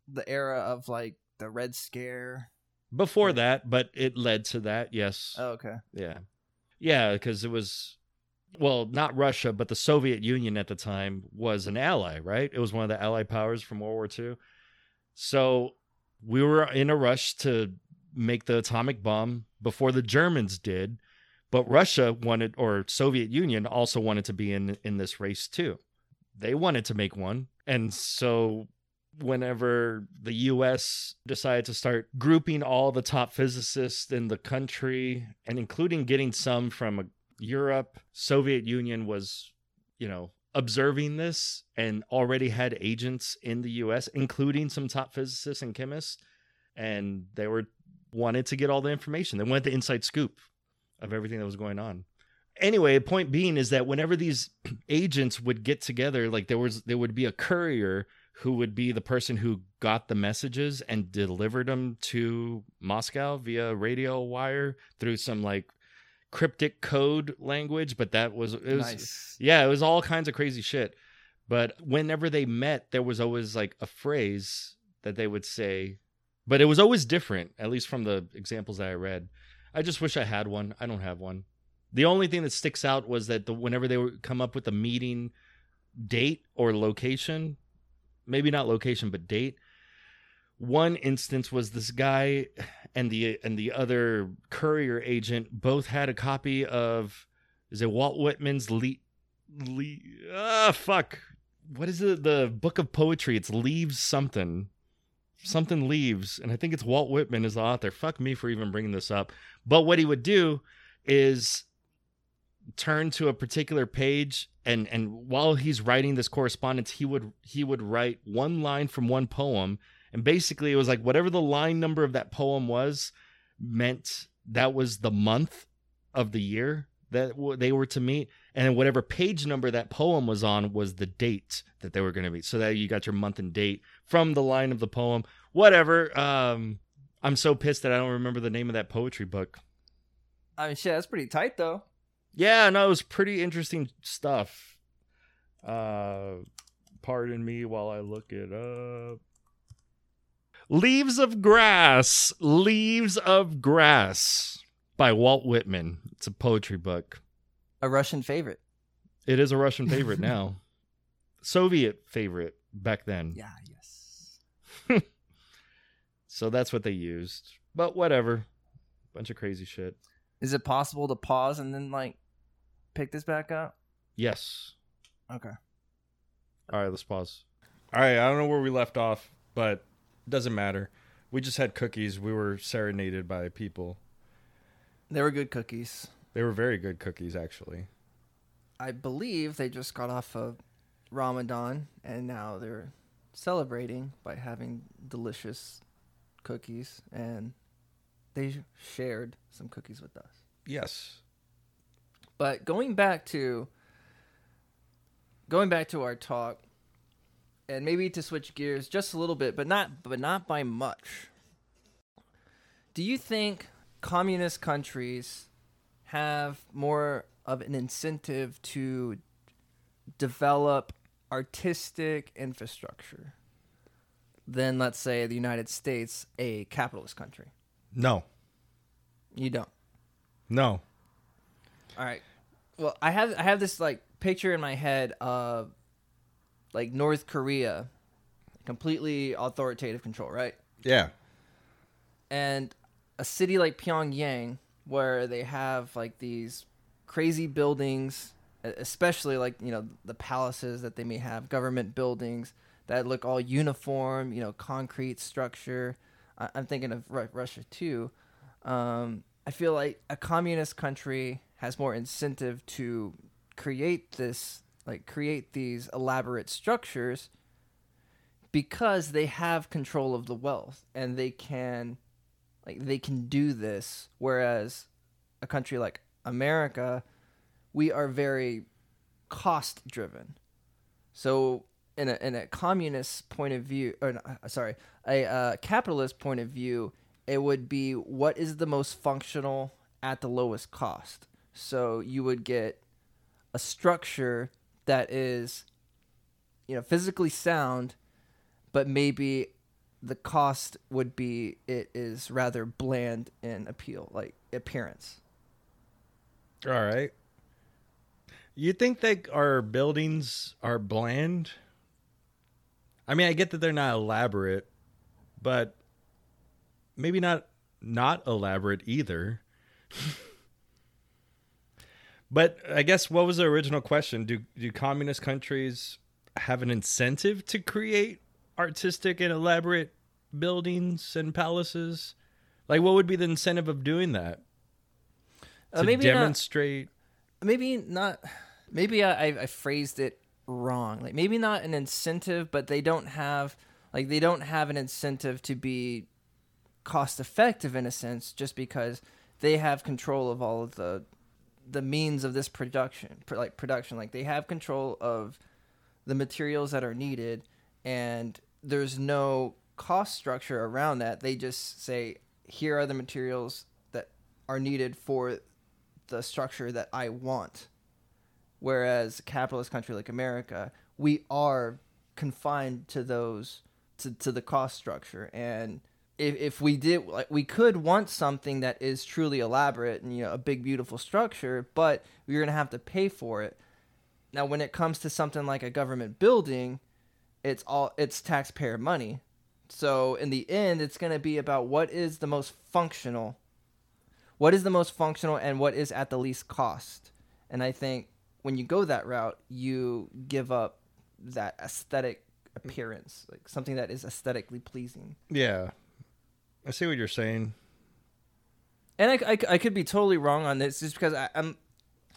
Speaker 1: the era of like the Red Scare?
Speaker 2: Before that, but it led to that. Yes.
Speaker 1: Oh, okay.
Speaker 2: Yeah. Yeah, because it was, well, not Russia, but the Soviet Union at the time was an ally, right? It was one of the allied powers from World War II. So we were in a rush to make the atomic bomb before the Germans did, but Russia wanted or Soviet Union also wanted to be in in this race too. They wanted to make one. And so whenever the US decided to start grouping all the top physicists in the country and including getting some from uh, Europe, Soviet Union was, you know, observing this and already had agents in the US including some top physicists and chemists and they were wanted to get all the information. They wanted the inside scoop of everything that was going on. Anyway, point being is that whenever these (clears throat) agents would get together, like there was there would be a courier who would be the person who got the messages and delivered them to Moscow via radio wire through some like cryptic code language, but that was it was
Speaker 1: nice.
Speaker 2: yeah, it was all kinds of crazy shit. But whenever they met, there was always like a phrase that they would say, but it was always different, at least from the examples that I read. I just wish I had one. I don't have one. The only thing that sticks out was that the, whenever they would come up with a meeting date or location, maybe not location but date, one instance was this guy and the and the other courier agent both had a copy of is it Walt Whitman's Le, Le ah fuck. What is it the book of poetry? It's leaves something. Something leaves and I think it's Walt Whitman is the author. Fuck me for even bringing this up. But what he would do is turn to a particular page and and while he's writing this correspondence he would he would write one line from one poem. And basically it was like whatever the line number of that poem was meant that was the month of the year that they were to meet. And whatever page number that poem was on was the date that they were going to meet. So that you got your month and date from the line of the poem. Whatever um i'm so pissed that i don't remember the name of that poetry book.
Speaker 1: I mean, shit, that's pretty tight though.
Speaker 2: Yeah no it was pretty interesting stuff. Uh pardon me while i look it up. Leaves of grass leaves of grass by walt whitman. It's a poetry book.
Speaker 1: A Russian favorite.
Speaker 2: it is a russian (laughs) favorite now. Soviet favorite back then.
Speaker 1: Yeah. Yes. (laughs)
Speaker 2: so that's what they used. But whatever. Bunch of crazy shit.
Speaker 1: Is it possible to pause and then like pick this back up?
Speaker 2: yes
Speaker 1: Okay.
Speaker 2: All right, let's pause. All right, I don't know where we left off, but it doesn't matter. We just had cookies. We were serenaded by people.
Speaker 1: They were good cookies.
Speaker 2: They were very good cookies, actually.
Speaker 1: I believe they just got off of Ramadan and now they're celebrating by having delicious cookies and they shared some cookies with us.
Speaker 2: Yes.
Speaker 1: But going back to going back to our talk and maybe to switch gears just a little bit, but not but not by much. Do you think communist countries have more of an incentive to develop artistic infrastructure than let's say the United States, a capitalist country?
Speaker 2: No.
Speaker 1: You don't.
Speaker 2: No.
Speaker 1: All right. Well, I have I have this like picture in my head of like North Korea, completely authoritative control, right?
Speaker 2: Yeah.
Speaker 1: And a city like Pyongyang where they have like these crazy buildings, especially like, you know, the palaces that they may have, government buildings that look all uniform, you know, concrete structure. I- I'm thinking of Ru- Russia too. Um, I feel like a communist country has more incentive to create this, like create these elaborate structures, because they have control of the wealth and they can, like they can do this. Whereas a country like America, we are very cost driven. So in a in a communist point of view, or uh, sorry, a uh, capitalist point of view, it would be what is the most functional at the lowest cost. So you would get a structure that is, you know, physically sound, but maybe the cost would be it is rather bland in appeal, like appearance.
Speaker 2: All right. You think that our buildings are bland? I mean, I get that they're not elaborate, but maybe not not elaborate either. (laughs) but I guess what was the original question? Do do communist countries have an incentive to create artistic and elaborate buildings and palaces? Like what would be the incentive of doing that?
Speaker 1: Uh,
Speaker 2: To
Speaker 1: maybe not,
Speaker 2: demonstrate
Speaker 1: maybe not. Maybe I, I, I phrased it wrong. Like maybe not an incentive, but they don't have like they don't have an incentive to be cost effective in a sense, just because they have control of all of the the means of this production, pr- like production. Like they have control of the materials that are needed, and there's no cost structure around that. They just say, here are the materials that are needed for the structure that I want. Whereas a capitalist country like America, we are confined to those to, to the cost structure. And if, if we did like we could want something that is truly elaborate and you know a big beautiful structure, but we're gonna have to pay for it. Now when it comes to something like a government building, it's all it's taxpayer money. So in the end it's gonna be about what is the most functional what is the most functional and what is at the least cost. And I think when you go that route, you give up that aesthetic appearance, like something that is aesthetically pleasing.
Speaker 2: Yeah. I see what you're saying.
Speaker 1: And I, I, I could be totally wrong on this just because I, I'm,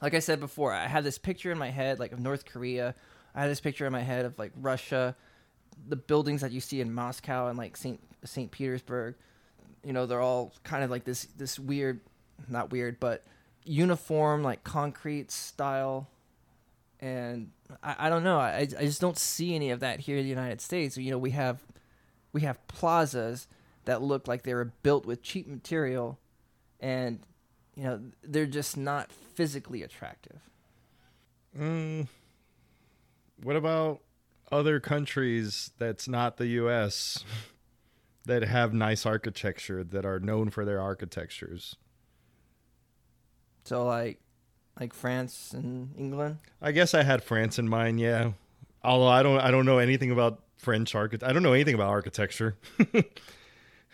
Speaker 1: like I said before, I have this picture in my head, like of North Korea. I have this picture in my head of like Russia, the buildings that you see in Moscow and like St. St. Petersburg. You know, they're all kind of like this, this weird, not weird, but uniform, like concrete style. And I, I don't know. I, I just don't see any of that here in the United States. You know, we have, we have plazas that look like they were built with cheap material and you know they're just not physically attractive
Speaker 2: Mm, what about other countries that's not the U.S. (laughs) that have nice architecture that are known for their architectures?
Speaker 1: so like like france and england
Speaker 2: I guess I had France in mind. Yeah, although I don't, I don't know anything about French architect. I don't know anything about architecture. (laughs)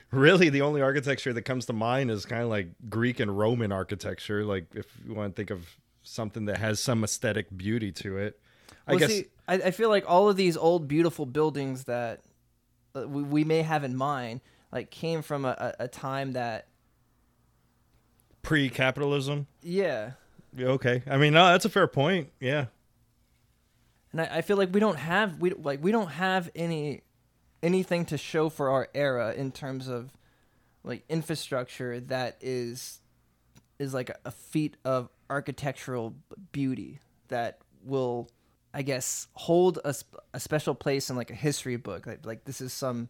Speaker 2: (laughs) really, the only architecture that comes to mind is kind of like Greek and Roman architecture. Like if you want to think of something that has some aesthetic beauty to it. I guess
Speaker 1: see, I, I feel like all of these old beautiful buildings that uh, we, we may have in mind like came from a, a, a time that
Speaker 2: pre-capitalism.
Speaker 1: yeah
Speaker 2: Yeah, Okay, I mean, no, that's a fair point. Yeah.
Speaker 1: and I, I feel like we don't have we like we don't have any anything to show for our era in terms of like infrastructure that is is like a, a feat of architectural beauty that will i guess hold a, a special place in like a history book. Like, like this is some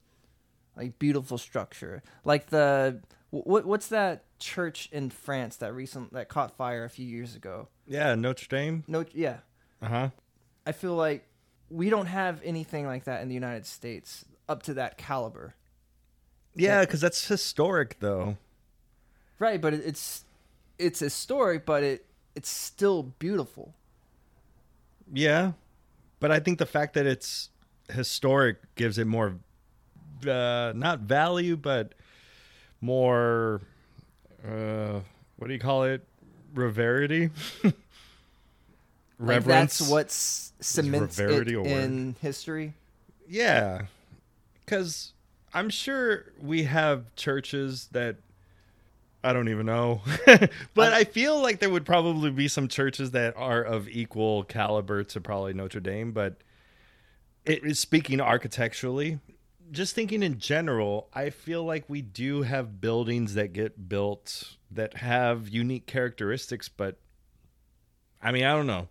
Speaker 1: like beautiful structure. Like the what what's that church in france that recent that caught fire a few years ago?
Speaker 2: Yeah, Notre Dame.
Speaker 1: no yeah.
Speaker 2: Uh huh.
Speaker 1: I feel like we don't have anything like that in the United States up to that caliber.
Speaker 2: Yeah, because that's historic, though.
Speaker 1: Right, but it's it's historic, but it it's still beautiful.
Speaker 2: Yeah, but I think the fact that it's historic gives it more, uh, not value, but more. Uh, what do you call it? Reverity. (laughs)
Speaker 1: Like
Speaker 2: Reverence.
Speaker 1: that's what cements it
Speaker 2: Reverity a word?
Speaker 1: in history.
Speaker 2: Yeah, because I'm sure we have churches that I don't even know, (laughs) but I feel like there would probably be some churches that are of equal caliber to probably Notre Dame. But it is speaking architecturally, just thinking in general, I feel like we do have buildings that get built that have unique characteristics. But I mean, I don't know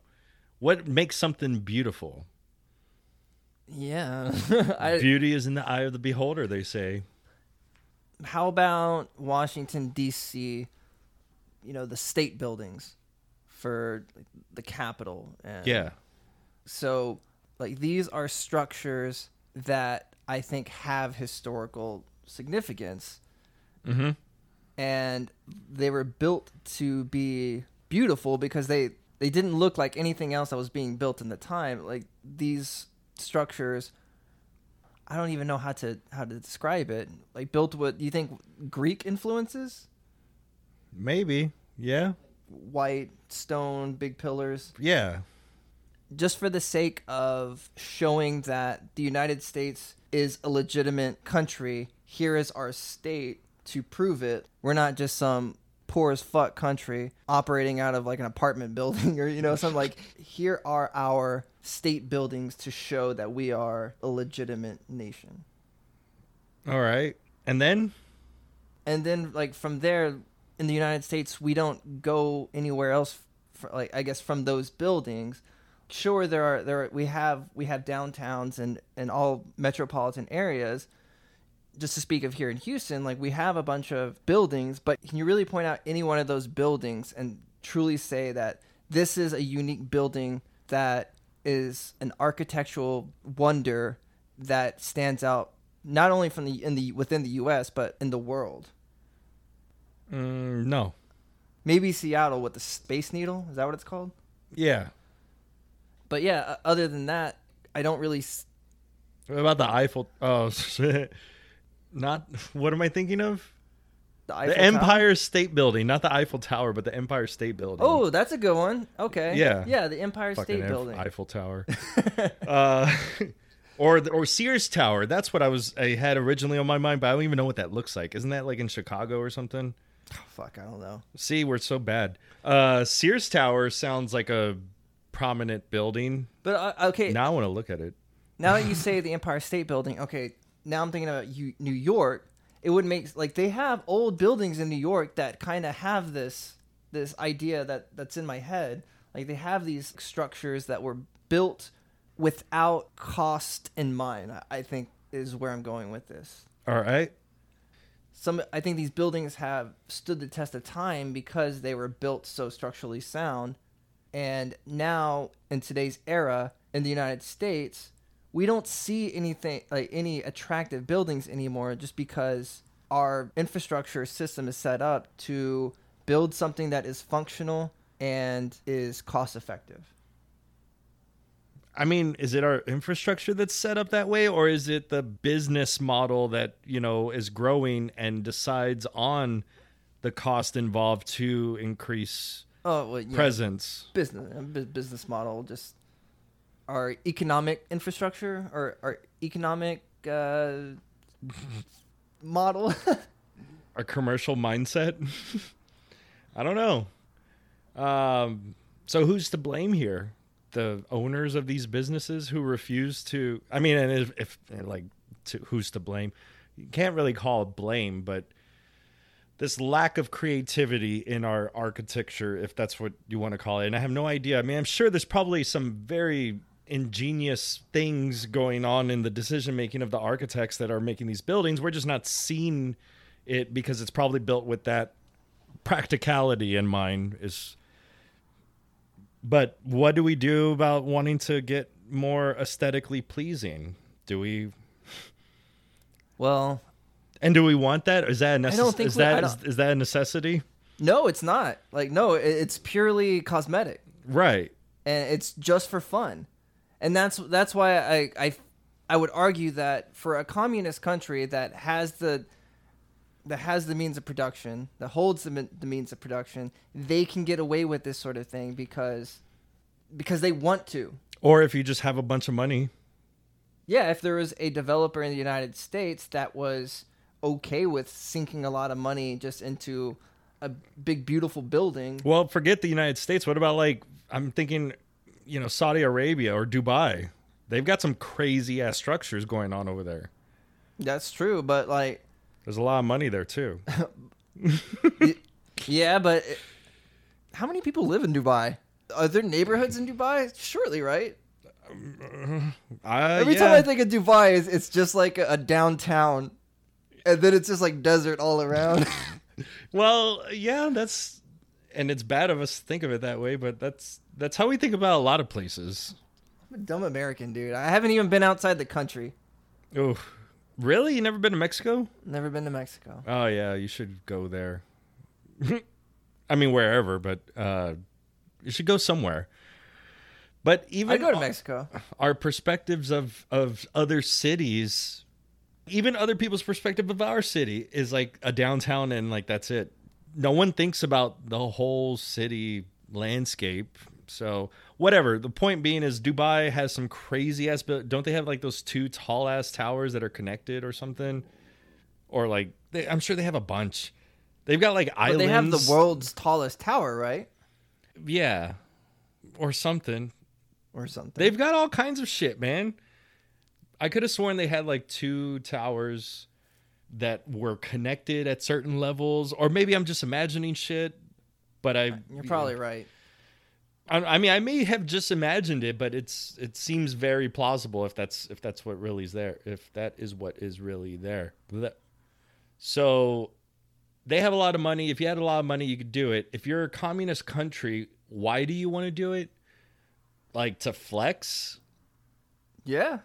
Speaker 2: what makes something beautiful.
Speaker 1: Yeah. (laughs) I,
Speaker 2: Beauty is in the eye of the beholder, they say.
Speaker 1: how about Washington D.C. You know the state buildings for the Capitol. And
Speaker 2: Yeah.
Speaker 1: So, like, these are structures that I think have historical significance,
Speaker 2: Mm-hmm.
Speaker 1: and they were built to be beautiful because they they didn't look like anything else that was being built in the time. Like these structures I don't even know how to how to describe it. Like built with you think Greek influences?
Speaker 2: Maybe. Yeah.
Speaker 1: White stone, big pillars.
Speaker 2: Yeah.
Speaker 1: Just for the sake of showing that the United States is a legitimate country, here is our state to prove it. We're not just some poor as fuck country operating out of like an apartment (laughs) building or you know something like here are our state buildings to show that we are a legitimate nation.
Speaker 2: All right. And then
Speaker 1: and then like from there in the United States we don't go anywhere else for, like I guess from those buildings sure there are there are, we have we have downtowns and and all metropolitan areas just to speak of here in Houston, like we have a bunch of buildings, but can you really point out any one of those buildings and truly say that this is a unique building that is an architectural wonder that stands out not only from the in the within the US but in the world?
Speaker 2: mm, no.
Speaker 1: Maybe Seattle with the Space Needle, is that what it's called?
Speaker 2: Yeah.
Speaker 1: But yeah, other than that, I don't really s-
Speaker 2: What about the Eiffel? Oh (laughs) shit. Not (laughs) what am I thinking of?
Speaker 1: The, Eiffel
Speaker 2: the
Speaker 1: Tower?
Speaker 2: Empire State Building, not the Eiffel Tower, but the Empire State Building.
Speaker 1: Oh, that's a good one. Okay.
Speaker 2: Yeah.
Speaker 1: Yeah, the Empire
Speaker 2: Fucking
Speaker 1: State Building.
Speaker 2: Eiffel Tower. (laughs) uh, (laughs) or the, or Sears Tower. That's what I was I had originally on my mind, but I don't even know what that looks like. Isn't that like in Chicago or something?
Speaker 1: Oh, fuck, I don't know.
Speaker 2: See, we're so bad. Uh, Sears Tower sounds like a prominent building.
Speaker 1: But uh, okay,
Speaker 2: Now I want to look at it.
Speaker 1: now that you (laughs) say the Empire State Building, okay, now I'm thinking about you, New York. It would make like they have old buildings in New York that kind of have this this idea that that's in my head. Like they have these structures that were built without cost in mind. I- think is where I'm going with this.
Speaker 2: All right.
Speaker 1: Some I think these buildings have stood the test of time because they were built so structurally sound. And now in today's era in the United States, we don't see anything like any attractive buildings anymore just because our infrastructure system is set up to build something that is functional and is cost effective.
Speaker 2: I mean, is it our infrastructure that's set up that way, or is it the business model that you know is growing and decides on the cost involved to increase
Speaker 1: Oh, well, yeah,
Speaker 2: presence?
Speaker 1: business business model just our economic infrastructure or our economic uh, (laughs) model (laughs)
Speaker 2: Our commercial mindset? (laughs) I don't know. Um, so who's to blame here? The owners of these businesses who refuse to. I mean, and if, if like, to, who's to blame? You can't really call it blame, but this lack of creativity in our architecture, if that's what you want to call it. And I have no idea. I mean, I'm sure there's probably some very ingenious things going on in the decision making of the architects that are making these buildings. We're just not seeing it because it's probably built with that practicality in mind. Is but what do we do about wanting to get more aesthetically pleasing? Do we
Speaker 1: well
Speaker 2: and do we want that? Is that a necess-
Speaker 1: don't think
Speaker 2: is
Speaker 1: we- I
Speaker 2: that is, is that a necessity?
Speaker 1: no it's not like no it's purely cosmetic
Speaker 2: Right.
Speaker 1: and it's just for fun and that's that's why I, I i would argue that for a communist country that has the that has the means of production that holds the, the means of production they can get away with this sort of thing because because they want to
Speaker 2: Or if you just have a bunch of money.
Speaker 1: yeah if there was a developer in the united states that was okay with sinking a lot of money just into a big beautiful building
Speaker 2: Well, forget the United States. What about like I'm thinking, you know, Saudi Arabia or Dubai? They've got some crazy ass structures going on over there.
Speaker 1: that's true but like
Speaker 2: There's a lot of money there too. (laughs)
Speaker 1: Yeah, but it- how many people live in Dubai? Are there neighborhoods in Dubai? Surely, right?
Speaker 2: Uh,
Speaker 1: Every
Speaker 2: yeah.
Speaker 1: time I think of Dubai, it's, it's just like a, a downtown, and then it's just like desert all around. (laughs)
Speaker 2: Well, yeah, that's and it's bad of us to think of it that way, but that's that's how we think about a lot of places.
Speaker 1: I'm a dumb American, dude. I haven't even been outside the country.
Speaker 2: Oh, really? You never been to Mexico?
Speaker 1: Never been to Mexico.
Speaker 2: Oh yeah, you should go there. (laughs) I mean, wherever, but uh, you should go somewhere. But even
Speaker 1: I'd go to
Speaker 2: our-
Speaker 1: Mexico.
Speaker 2: our perspectives of of other cities, even other people's perspective of our city is like a downtown and like that's it. No one thinks about the whole city landscape. So whatever. The point being is Dubai has some crazy ass. buil- Don't they have like those two tall ass towers that are connected or something? Or like they, I'm sure they have a bunch. They've got like
Speaker 1: But
Speaker 2: islands.
Speaker 1: they have the world's tallest tower, right?
Speaker 2: yeah, or something.
Speaker 1: Or something.
Speaker 2: They've got all kinds of shit, man. I could have sworn they had like two towers that were connected at certain levels, or maybe I'm just imagining shit. But I,
Speaker 1: You're probably right.
Speaker 2: I, I mean, I may have just imagined it, but it's it seems very plausible if that's if that's what really is there, if that is what is really there. So they have a lot of money. If you had a lot of money, you could do it. If you're a communist country, why do you want to do it? Like to flex?
Speaker 1: Yeah.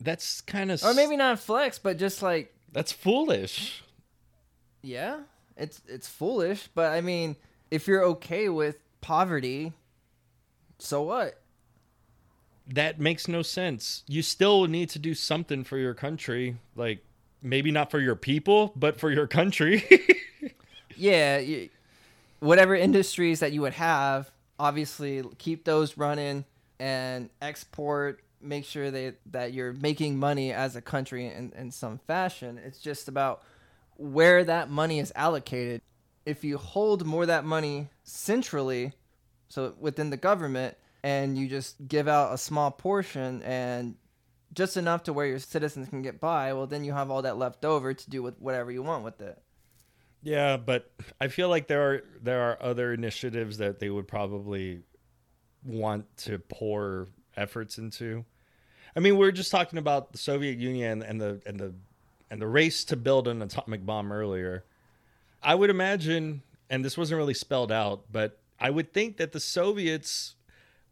Speaker 2: That's kind of
Speaker 1: Or maybe not flex, but just like
Speaker 2: that's foolish.
Speaker 1: yeah, it's it's foolish, but I mean, if you're okay with poverty, so what?
Speaker 2: That makes no sense. You still need to do something for your country, like maybe not for your people, but for your country. (laughs)
Speaker 1: Yeah, you, whatever industries that you would have, obviously keep those running and export. Make sure that that you're making money as a country in, in some fashion. It's just about where that money is allocated. If you hold more of that money centrally, so within the government, and you just give out a small portion and just enough to where your citizens can get by, well, then you have all that left over to do with whatever you want with it.
Speaker 2: Yeah, but I feel like there are there are other initiatives that they would probably want to pour efforts into. I mean, we are just talking about the Soviet Union and the and the and the race to build an atomic bomb earlier. I would imagine, and this wasn't really spelled out, but I would think that the Soviets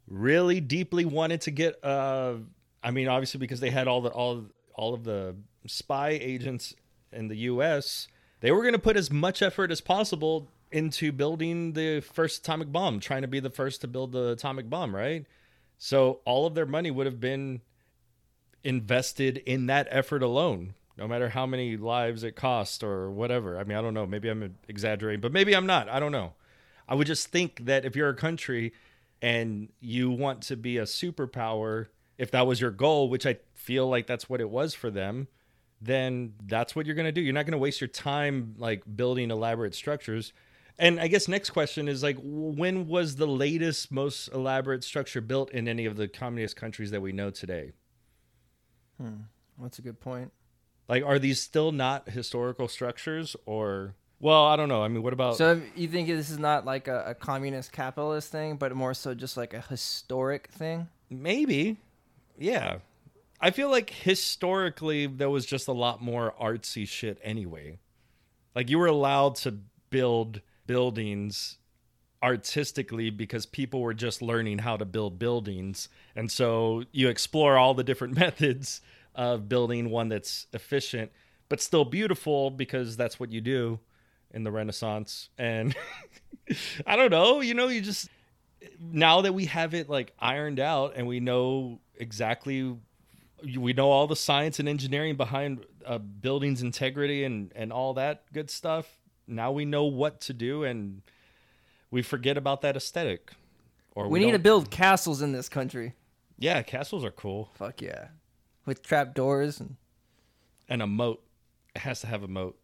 Speaker 2: really deeply wanted to get. Uh, I mean, obviously because they had all the all all of the spy agents in the U.S they were going to put as much effort as possible into building the first atomic bomb, trying to be the first to build the atomic bomb, right? So all of their money would have been invested in that effort alone, no matter how many lives it cost or whatever. I mean, I don't know. Maybe I'm exaggerating, but maybe I'm not. I don't know. I would just think that if you're a country and you want to be a superpower, if that was your goal, which I feel like that's what it was for them, then that's what you're going to do. You're not going to waste your time like building elaborate structures. And I guess next question is like when was the latest most elaborate structure built in any of the communist countries that we know today?
Speaker 1: Hmm. That's a good point.
Speaker 2: Like are these still not historical structures or well, I don't know. I mean, what about
Speaker 1: So you think this is not like a, a communist capitalist thing, but more so just like a historic thing?
Speaker 2: maybe? Yeah. I feel like historically there was just a lot more artsy shit anyway. Like you were allowed to build buildings artistically because people were just learning how to build buildings. And so you explore all the different (laughs) methods of building one that's efficient but still beautiful because that's what you do in the Renaissance. And (laughs) I don't know, you know, you just now that we have it like ironed out and we know exactly we know all the science and engineering behind uh, buildings integrity and and all that good stuff now we know what to do and we forget about that aesthetic or
Speaker 1: We, need to build castles in this country.
Speaker 2: yeah castles are cool
Speaker 1: Fuck yeah. With trap doors and
Speaker 2: and a moat it has to have a moat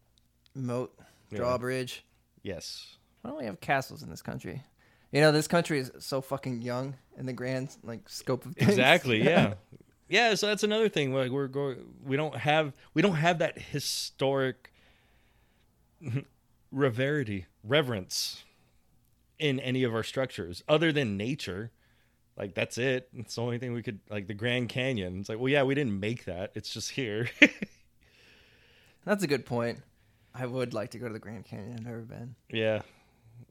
Speaker 1: moat,
Speaker 2: Yeah.
Speaker 1: drawbridge.
Speaker 2: yes
Speaker 1: Why don't we have castles in this country? You know, this country is so fucking young in the grand like scope of things.
Speaker 2: exactly yeah (laughs) yeah so that's another thing like we're going we don't have we don't have that historic (laughs) reverity reverence in any of our structures other than nature like that's it it's the only thing we could like the grand canyon it's like well yeah we didn't make that it's just here (laughs)
Speaker 1: That's a good point. I would like to go to the Grand Canyon. I've never been.
Speaker 2: yeah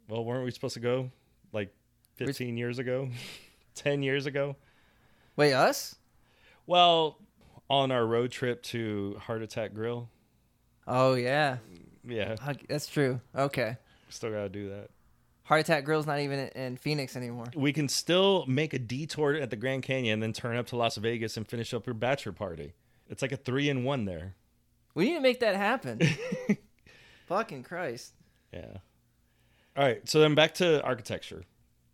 Speaker 2: well weren't we supposed to go like 15 years ago (laughs) 10 years ago
Speaker 1: Wait, us?
Speaker 2: well on our road trip to heart attack grill
Speaker 1: Oh yeah,
Speaker 2: yeah
Speaker 1: that's true. Okay.
Speaker 2: Still gotta do that.
Speaker 1: Heart Attack Grill's not even in, in Phoenix anymore.
Speaker 2: We can still make a detour at the Grand Canyon, and then turn up to Las Vegas and finish up your bachelor party. It's like a three in one there.
Speaker 1: We need to make that happen. (laughs) Fucking Christ.
Speaker 2: Yeah. All right. So then back to architecture.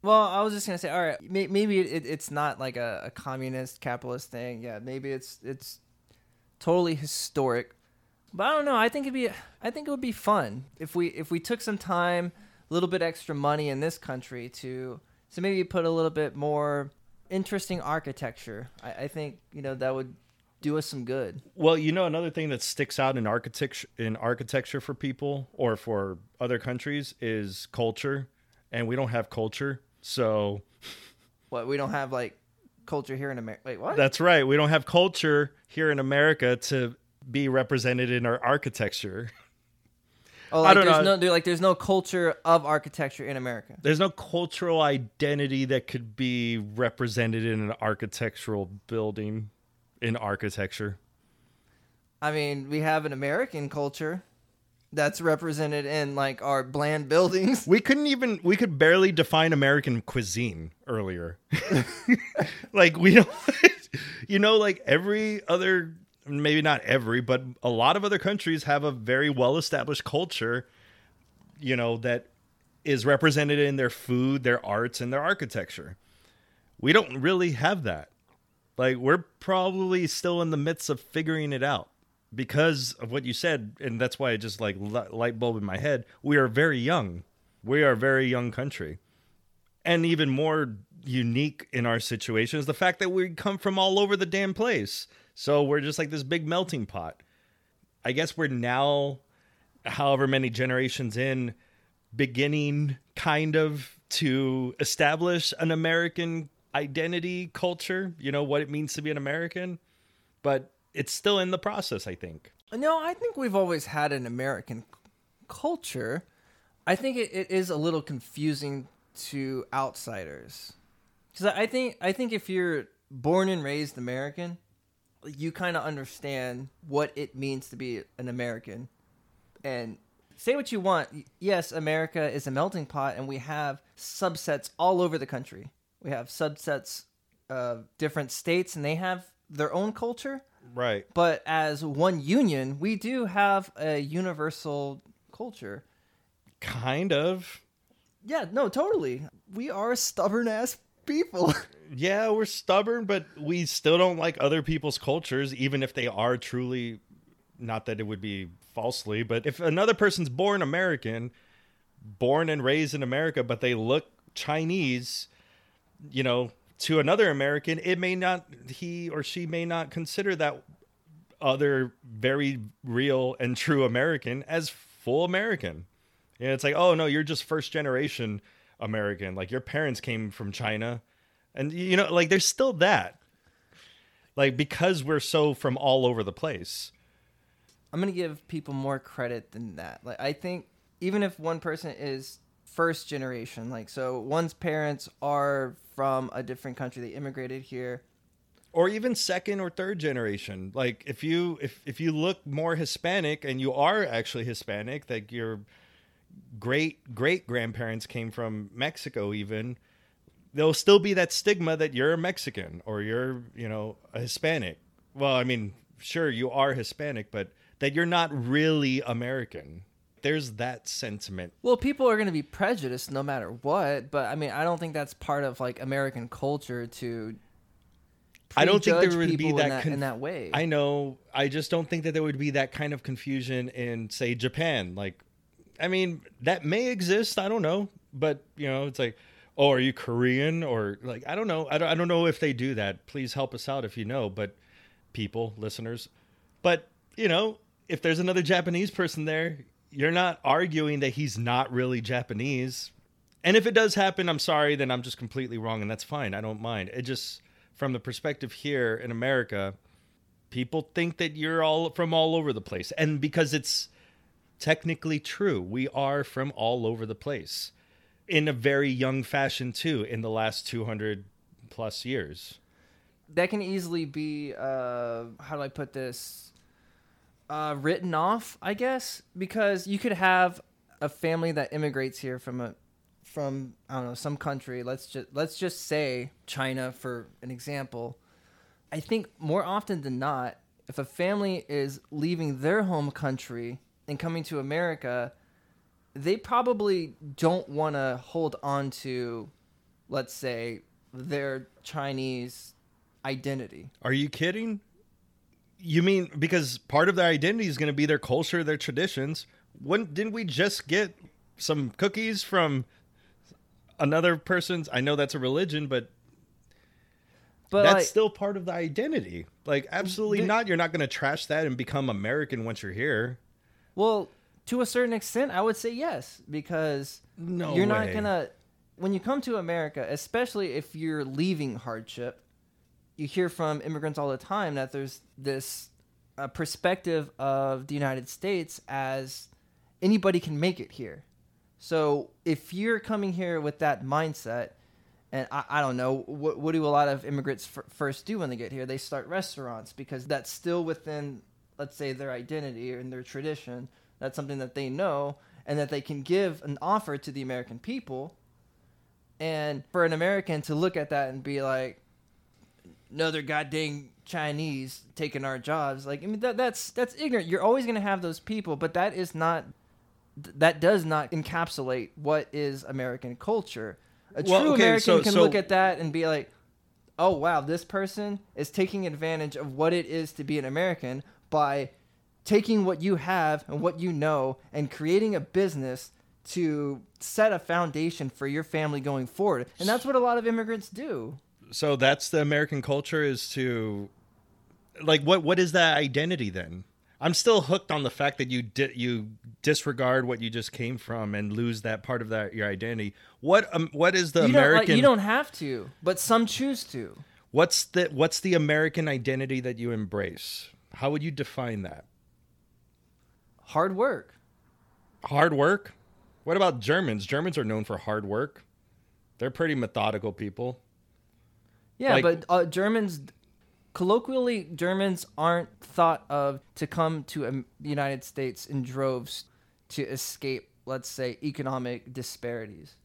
Speaker 1: Well, I was just gonna say, all right, may- maybe it, it's not like a, a communist capitalist thing. Yeah, maybe it's it's totally historic. But I don't know. I think it'd be I think it would be fun if we if we took some time, a little bit extra money in this country to to maybe put a little bit more interesting architecture. I, I think you know that would do us some good.
Speaker 2: Well, you know another thing that sticks out in architecture in architecture for people or for other countries is culture, and we don't have culture. So
Speaker 1: What we don't have like culture here in America. Wait, what?
Speaker 2: that's right. We don't have culture here in America to be represented in our architecture.
Speaker 1: oh,
Speaker 2: I
Speaker 1: like
Speaker 2: don't
Speaker 1: there's
Speaker 2: know.
Speaker 1: no like there's no culture of architecture in America.
Speaker 2: There's no cultural identity that could be represented in an architectural building in architecture.
Speaker 1: I mean, we have an American culture that's represented in like our bland buildings.
Speaker 2: We couldn't even we could barely define American cuisine earlier. (laughs) like we don't (laughs) you know like every other maybe not every but a lot of other countries have a very well established culture you know that is represented in their food, their arts and their architecture. We don't really have that. Like we're probably still in the midst of figuring it out because of what you said and that's why it just like light bulb in my head. We are very young. We are a very young country. And even more unique in our situation is the fact that we come from all over the damn place. So we're just like this big melting pot. I guess we're now however many generations in beginning kind of to establish an American identity culture, you know, what it means to be an American, but it's still in the process, I think.
Speaker 1: No, I think we've always had an American culture. I think it, it is a little confusing to outsiders. Cuz I think I think if you're born and raised American, you kind of understand what it means to be an American. And say what you want. Yes, America is a melting pot and we have subsets all over the country. We have subsets of different states and they have their own culture
Speaker 2: Right.
Speaker 1: but as one union, we do have a universal culture.
Speaker 2: Kind of.
Speaker 1: Yeah, no, totally. We are stubborn ass people. (laughs)
Speaker 2: Yeah, we're stubborn, but we still don't like other people's cultures, even if they are truly not that it would be falsely, but if another person's born American, born and raised in America, but they look Chinese, you know, to another American, it may not he or she may not consider that other very real and true American as full American. Yeah, it's like, oh no, you're just first generation American. Like your parents came from China. And you know, like there's still that. Like because we're so from all over the place.
Speaker 1: I'm gonna give people more credit than that. Like I think even if one person is first generation, like so one's parents are from a different country, they immigrated here.
Speaker 2: Or even second or third generation. Like if you if if you look more Hispanic and you are actually Hispanic, like your great great grandparents came from Mexico even, there'll still be that stigma that you're a Mexican or you're, you know, a Hispanic. Well, I mean, sure you are Hispanic, but that you're not really American. There's that sentiment.
Speaker 1: Well, people are gonna be prejudiced no matter what, but I mean I don't think that's part of like American culture to
Speaker 2: I don't think there would be that,
Speaker 1: in that,
Speaker 2: conf-
Speaker 1: in that way.
Speaker 2: I know. I just don't think that there would be that kind of confusion in, say, Japan. Like, I mean, that may exist. I don't know, but you know, it's like, oh, are you Korean or like I don't know. I don't. I don't know if they do that. Please help us out if you know. But people, listeners, but you know, if there's another Japanese person there, you're not arguing that he's not really Japanese. And if it does happen, I'm sorry, then I'm just completely wrong, and that's fine. I don't mind. It just, from the perspective here in America, people think that you're all from all over the place. And because it's technically true, we are from all over the place in a very young fashion, too, in the last 200 plus years.
Speaker 1: that can easily be uh how do I put this uh written off, I guess, because you could have a family that immigrates here from a from I don't know some country. Let's just let's just say China for an example. I think more often than not, if a family is leaving their home country and coming to America, they probably don't want to hold on to, let's say, their Chinese identity.
Speaker 2: Are you kidding? You mean because part of their identity is going to be their culture, their traditions? When didn't we just get some cookies from another person's? I know that's a religion, but
Speaker 1: But
Speaker 2: that's
Speaker 1: like,
Speaker 2: still part of the identity. Like, absolutely not. You're not going to trash that and become American once you're here.
Speaker 1: well, to a certain extent, I would say yes because
Speaker 2: No,
Speaker 1: you're
Speaker 2: way.
Speaker 1: not gonna when you come to America, especially if you're leaving hardship. You hear from immigrants all the time that there's this uh, perspective of the United States as anybody can make it here. So if you're coming here with that mindset, and I, I don't know, what, what do a lot of immigrants f- first do when they get here? They start restaurants because that's still within, let's say, their identity and their tradition. That's something that they know and that they can give an offer to the American people. And for an American to look at that and be like, another goddamn Chinese taking our jobs, like I mean that that's that's ignorant. You're always gonna have those people, but that is not that does not encapsulate what is American culture. A true
Speaker 2: Well, okay,
Speaker 1: American
Speaker 2: so-
Speaker 1: can
Speaker 2: so-
Speaker 1: look at that and be like, "Oh wow, this person is taking advantage of what it is to be an American by taking what you have and what you know and creating a business to set a foundation for your family going forward." And that's what a lot of immigrants do.
Speaker 2: So that's the American culture is to, like, what what is that identity then? I'm still hooked on the fact that you di- you disregard what you just came from and lose that part of that your identity. What um, what is the
Speaker 1: you don't
Speaker 2: American?
Speaker 1: like, you don't have to, but some choose to.
Speaker 2: What's the what's the American identity that you embrace? How would you define that?
Speaker 1: Hard work.
Speaker 2: Hard work. What about Germans? Germans are known for hard work. They're pretty methodical people.
Speaker 1: Yeah,
Speaker 2: Like-
Speaker 1: but uh, Germans, colloquially, Germans aren't thought of to come to um, the United States in droves to escape, let's say, economic disparities.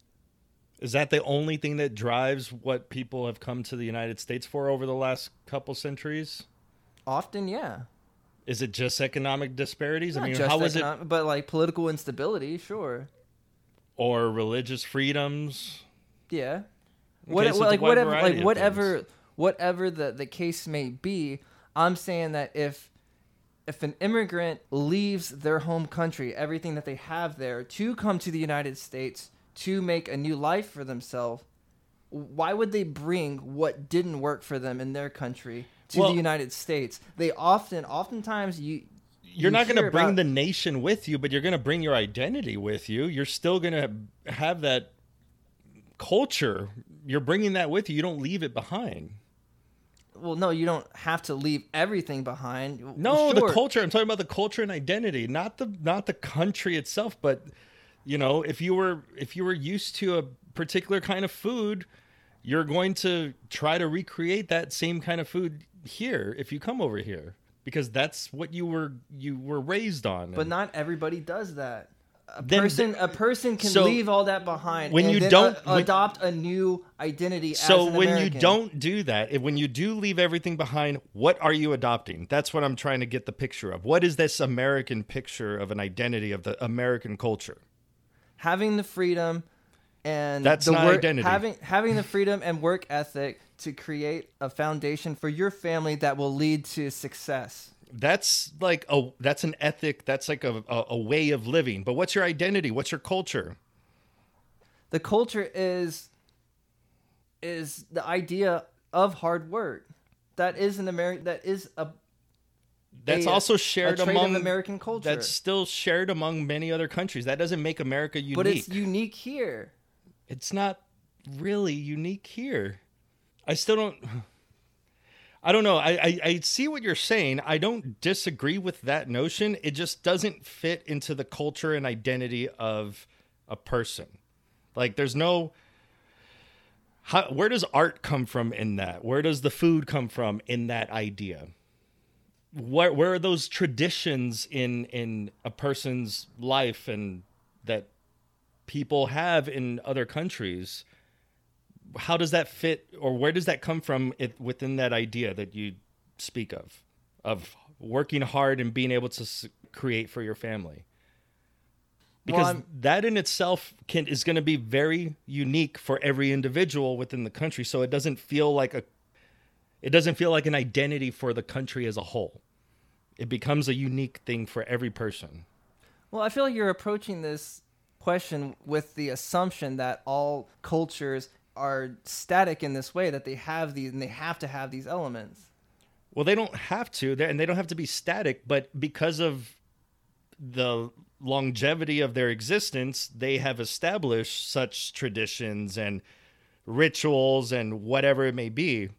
Speaker 2: Is that the only thing that drives what people have come to the United States for over the last couple centuries?
Speaker 1: Often, yeah.
Speaker 2: Is it just economic disparities?
Speaker 1: Not
Speaker 2: I mean, how was it
Speaker 1: but like political instability, sure.
Speaker 2: or religious freedoms?
Speaker 1: Yeah. What,
Speaker 2: it's
Speaker 1: like whatever, like whatever, whatever the the case may be, I'm saying that if if an immigrant leaves their home country, everything that they have there, to come to the United States to make a new life for themselves, why would they bring what didn't work for them in their country to
Speaker 2: Well-
Speaker 1: the United States? They often, oftentimes, you
Speaker 2: You're
Speaker 1: you
Speaker 2: not going to bring
Speaker 1: about-
Speaker 2: the nation with you, but you're going to bring your identity with you. You're still going to have that culture. You're bringing that with you. You don't leave it behind.
Speaker 1: well, no, you don't have to leave everything behind.
Speaker 2: No,
Speaker 1: Sure.
Speaker 2: the culture. I'm talking about the culture and identity, not the not the country itself. But you know, if you were if you were used to a particular kind of food, you're going to try to recreate that same kind of food here if you come over here because that's what you were you were raised on.
Speaker 1: But not everybody does that. A person, a person can
Speaker 2: so,
Speaker 1: leave all that behind
Speaker 2: when
Speaker 1: and
Speaker 2: you don't-
Speaker 1: a-
Speaker 2: when-
Speaker 1: adopt a new identity.
Speaker 2: so when you don't do that, if, when you do leave everything behind, what are you adopting? That's what I'm trying to get the picture of. What is this American picture of an identity of the American culture?
Speaker 1: having the freedom and
Speaker 2: That's
Speaker 1: the
Speaker 2: not
Speaker 1: work,
Speaker 2: identity.
Speaker 1: having having the freedom and work ethic to create a foundation for your family that will lead to success.
Speaker 2: That's like a that's an ethic that's like a, a, a way of living but what's your identity what's your culture
Speaker 1: The culture is is the idea of hard work. That is an American. That is a
Speaker 2: that's
Speaker 1: a-
Speaker 2: also shared among
Speaker 1: American culture.
Speaker 2: that's still shared among many other countries that doesn't make america unique
Speaker 1: but it's unique here.
Speaker 2: it's not really unique here i still don't i don't know. I, I i see what you're saying. I don't disagree with that notion. It just doesn't fit into the culture and identity of a person. Like there's no how, where does art come from in that? Where does the food come from in that idea? Where where are those traditions in in a person's life and that people have in other countries how does that fit or where does that come from it, within that idea that you speak of of working hard and being able to s- create for your family? Because
Speaker 1: I'm-
Speaker 2: that in itself can is going to be very unique for every individual within the country so it doesn't feel like a it doesn't feel like an identity for the country as a whole. It becomes a unique thing for every person.
Speaker 1: Well, I feel like you're approaching this question with the assumption that all cultures are static in this way that they have these and they have to have these elements.
Speaker 2: Well, they don't have to, and they don't have to be static, but because of the longevity of their existence, they have established such traditions and rituals and whatever it may be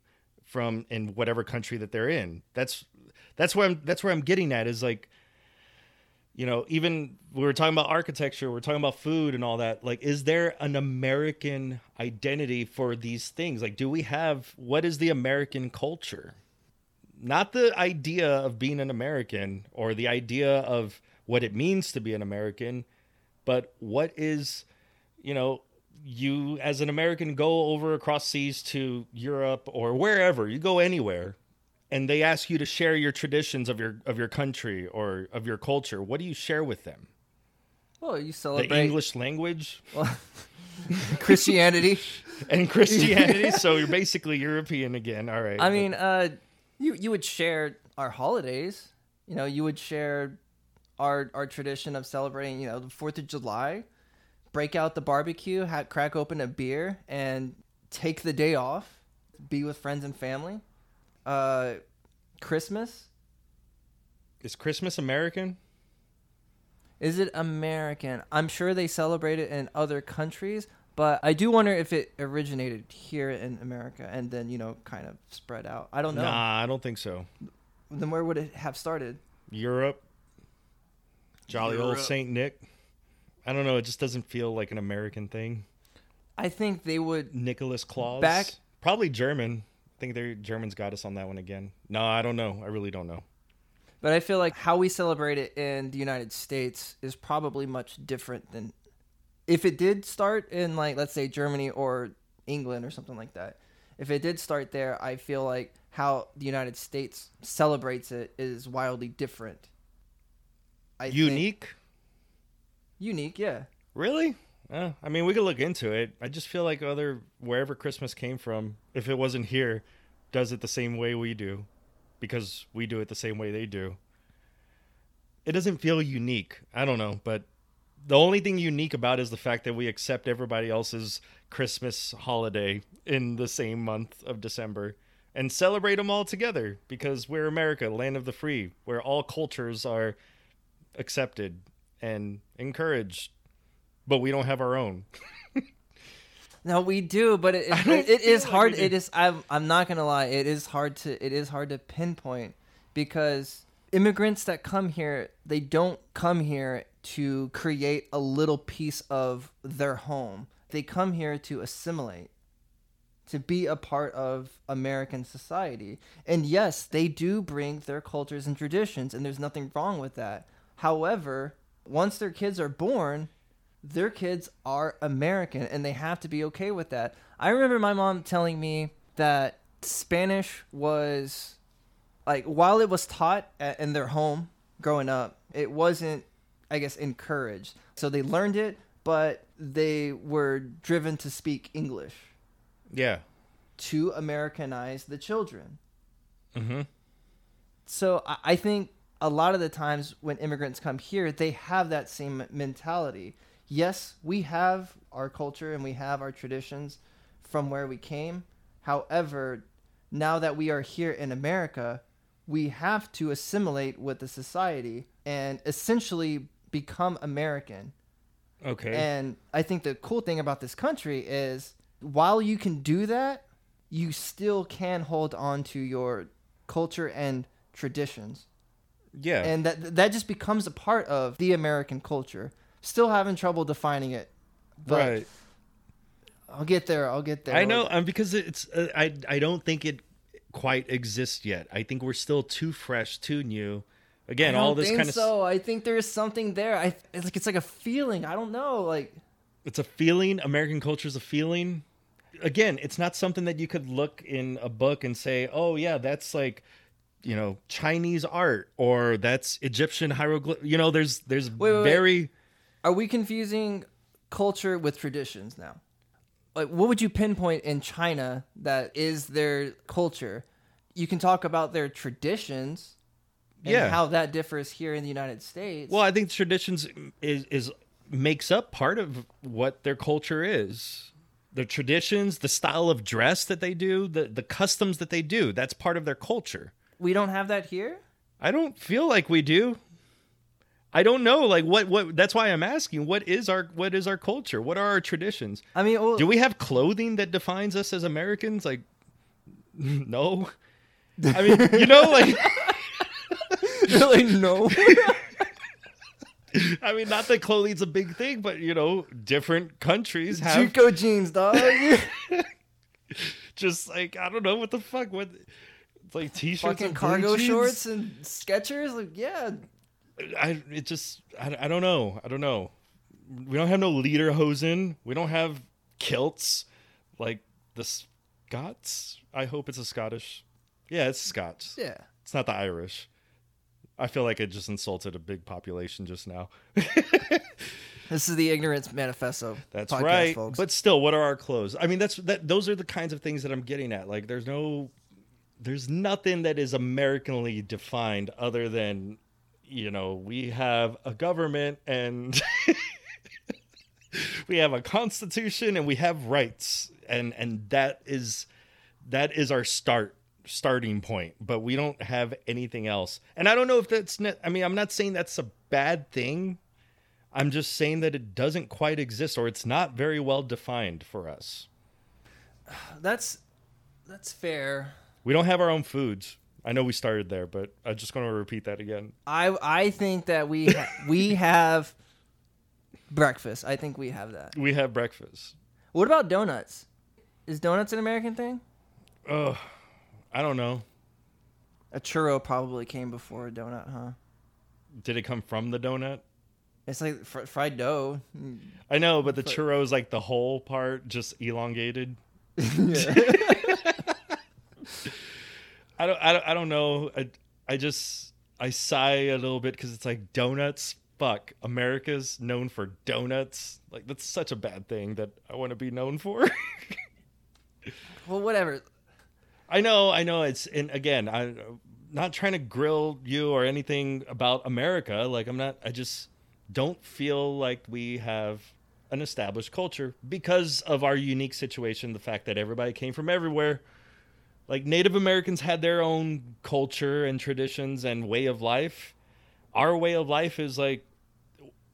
Speaker 2: from in whatever country that they're in. That's that's where I'm that's where I'm getting at is like you know, even we were talking about architecture, we're talking about food and all that. Like, is there an American identity for these things? Like, do we have what is the American culture? Not the idea of being an American or the idea of what it means to be an American, but what is, you know, you as an American go over across seas to Europe or wherever, you go anywhere and they ask you to share your traditions of your of your country or of your culture what do you share with them
Speaker 1: Well, you celebrate the
Speaker 2: english language
Speaker 1: well, (laughs) Christianity.
Speaker 2: and christianity so you're basically european again all right
Speaker 1: I mean, uh, you you would share our holidays. You know, you would share our our tradition of celebrating. You know, the Fourth of July. Break out the barbecue, ha- crack open a beer, and take the day off. Be with friends and family. Uh, Christmas.
Speaker 2: is christmas american
Speaker 1: Is it American? I'm sure they celebrate it in other countries, but I do wonder if it originated here in America and then you know kind of spread out. I don't know.
Speaker 2: nah i don't think so
Speaker 1: Then where would it have started?
Speaker 2: europe jolly old saint nick i don't know it just doesn't feel like an american thing
Speaker 1: I think they would
Speaker 2: nicholas claus
Speaker 1: Back-
Speaker 2: probably german i think their germans got us on that one again no i don't know i really don't know
Speaker 1: But I feel like how we celebrate it in the United States is probably much different than if it did start in like let's say Germany or England or something like that. If it did start there, I feel like how the United States celebrates it is wildly different. I think-
Speaker 2: unique
Speaker 1: unique, yeah.
Speaker 2: Really? Uh, I mean, we could look into it. I just feel like other wherever Christmas came from, if it wasn't here, does it the same way we do, because we do it the same way they do. It doesn't feel unique. I don't know, but the only thing unique about is the fact that we accept everybody else's Christmas holiday in the same month of December and celebrate them all together because we're America, land of the free, where all cultures are accepted and encouraged but we don't have our own. (laughs)
Speaker 1: No, we do, but it, (laughs) it, it is hard. it is. I'm. I'm not gonna lie. It is hard to. It is hard to pinpoint because immigrants that come here, they don't come here to create a little piece of their home. They come here to assimilate, to be a part of American society. And yes, they do bring their cultures and traditions, and there's nothing wrong with that. However, once their kids are born, their kids are American and they have to be okay with that. I remember my mom telling me that Spanish was like while it was taught at, in their home growing up, it wasn't I guess encouraged. So they learned it, but they were driven to speak English
Speaker 2: Yeah.
Speaker 1: to Americanize the children.
Speaker 2: Mm-hmm.
Speaker 1: So I, I think a lot of the times when immigrants come here, they have that same mentality. Yes, we have our culture and we have our traditions from where we came. However, now that we are here in America, we have to assimilate with the society and essentially become American.
Speaker 2: Okay.
Speaker 1: And I think the cool thing about this country is while you can do that, you still can hold on to your culture and traditions.
Speaker 2: yeah.
Speaker 1: And that that just becomes a part of the American culture. Still having trouble defining it. But
Speaker 2: right.
Speaker 1: I'll get there. I'll get there.
Speaker 2: I know, um, because it's uh, I I don't think it quite exists yet. I think we're still too fresh, too new. Again, all this kind of
Speaker 1: so. I think there's something there. I it's like it's like a feeling. I don't know. Like
Speaker 2: It's a feeling. American culture is a feeling. Again, it's not something that you could look in a book and say, "Oh yeah, that's like." You know, Chinese art or that's Egyptian hieroglyph. You know, there's there's
Speaker 1: wait, wait.
Speaker 2: very
Speaker 1: Are we confusing culture with traditions now? Like, what would you pinpoint in China that is their culture? You can talk about their traditions and
Speaker 2: Yeah.
Speaker 1: how that differs here in the United States.
Speaker 2: Well, I think traditions is is makes up part of what their culture is. Their traditions, the style of dress that they do, the the customs that they do, that's part of their culture.
Speaker 1: we don't have that here?
Speaker 2: I don't feel like we do. I don't know like what what that's why I'm asking what is our what is our culture? What are our traditions?
Speaker 1: I mean, well,
Speaker 2: Do we have clothing that defines us as Americans? Like (laughs) no. I mean, you know like (laughs)
Speaker 1: really no.
Speaker 2: I mean not that clothing's a big thing, but you know, different countries have
Speaker 1: JNCO jeans, dog. (laughs)
Speaker 2: just like I don't know what the fuck what it's like t-shirts
Speaker 1: Fucking
Speaker 2: and
Speaker 1: cargo
Speaker 2: jeans.
Speaker 1: shorts and Skechers. Like, yeah,
Speaker 2: I it just I, I don't know I don't know we don't have no lederhosen we don't have kilts like the Scots I hope it's a Scottish yeah it's Scots
Speaker 1: yeah.
Speaker 2: it's not the Irish I feel like it just insulted a big population just now (laughs)
Speaker 1: This is the ignorance manifesto.
Speaker 2: That's
Speaker 1: podcast,
Speaker 2: right.
Speaker 1: folks.
Speaker 2: But still, what are our clothes? I mean, that's that. Those are the kinds of things that I'm getting at. Like, there's no, there's nothing that is Americanly defined other than, you know, we have a government and (laughs) we have a constitution and we have rights, and and that is, that is our start starting point. But we don't have anything else. And I don't know if that's. Ne- I mean, I'm not saying that's a bad thing. I'm just saying that it doesn't quite exist or it's not very well defined for us.
Speaker 1: that's that's fair.
Speaker 2: We don't have our own foods. I know we started there, but I'm just going to repeat that again.
Speaker 1: I I think that we ha- we (laughs) have breakfast. I think we have that.
Speaker 2: We have breakfast.
Speaker 1: What about donuts? Is donuts an American thing?
Speaker 2: Ugh, I don't know.
Speaker 1: A churro probably came before a donut, huh?
Speaker 2: Did it come from the donut?
Speaker 1: It's like fr- fried dough.
Speaker 2: I know, but the churro is like the whole part, just elongated. (laughs) (laughs) I don't, I don't, I don't know. I, I just, I sigh a little bit because it's like donuts. Fuck, America's known for donuts. Like that's such a bad thing that I want to be known for. (laughs)
Speaker 1: Well, whatever.
Speaker 2: I know, I know. It's and again, I'm not trying to grill you or anything about America. Like I'm not. I just don't feel like we have an established culture because of our unique situation. The fact that everybody came from everywhere. Like Native Americans had their own culture and traditions and way of life. Our way of life is like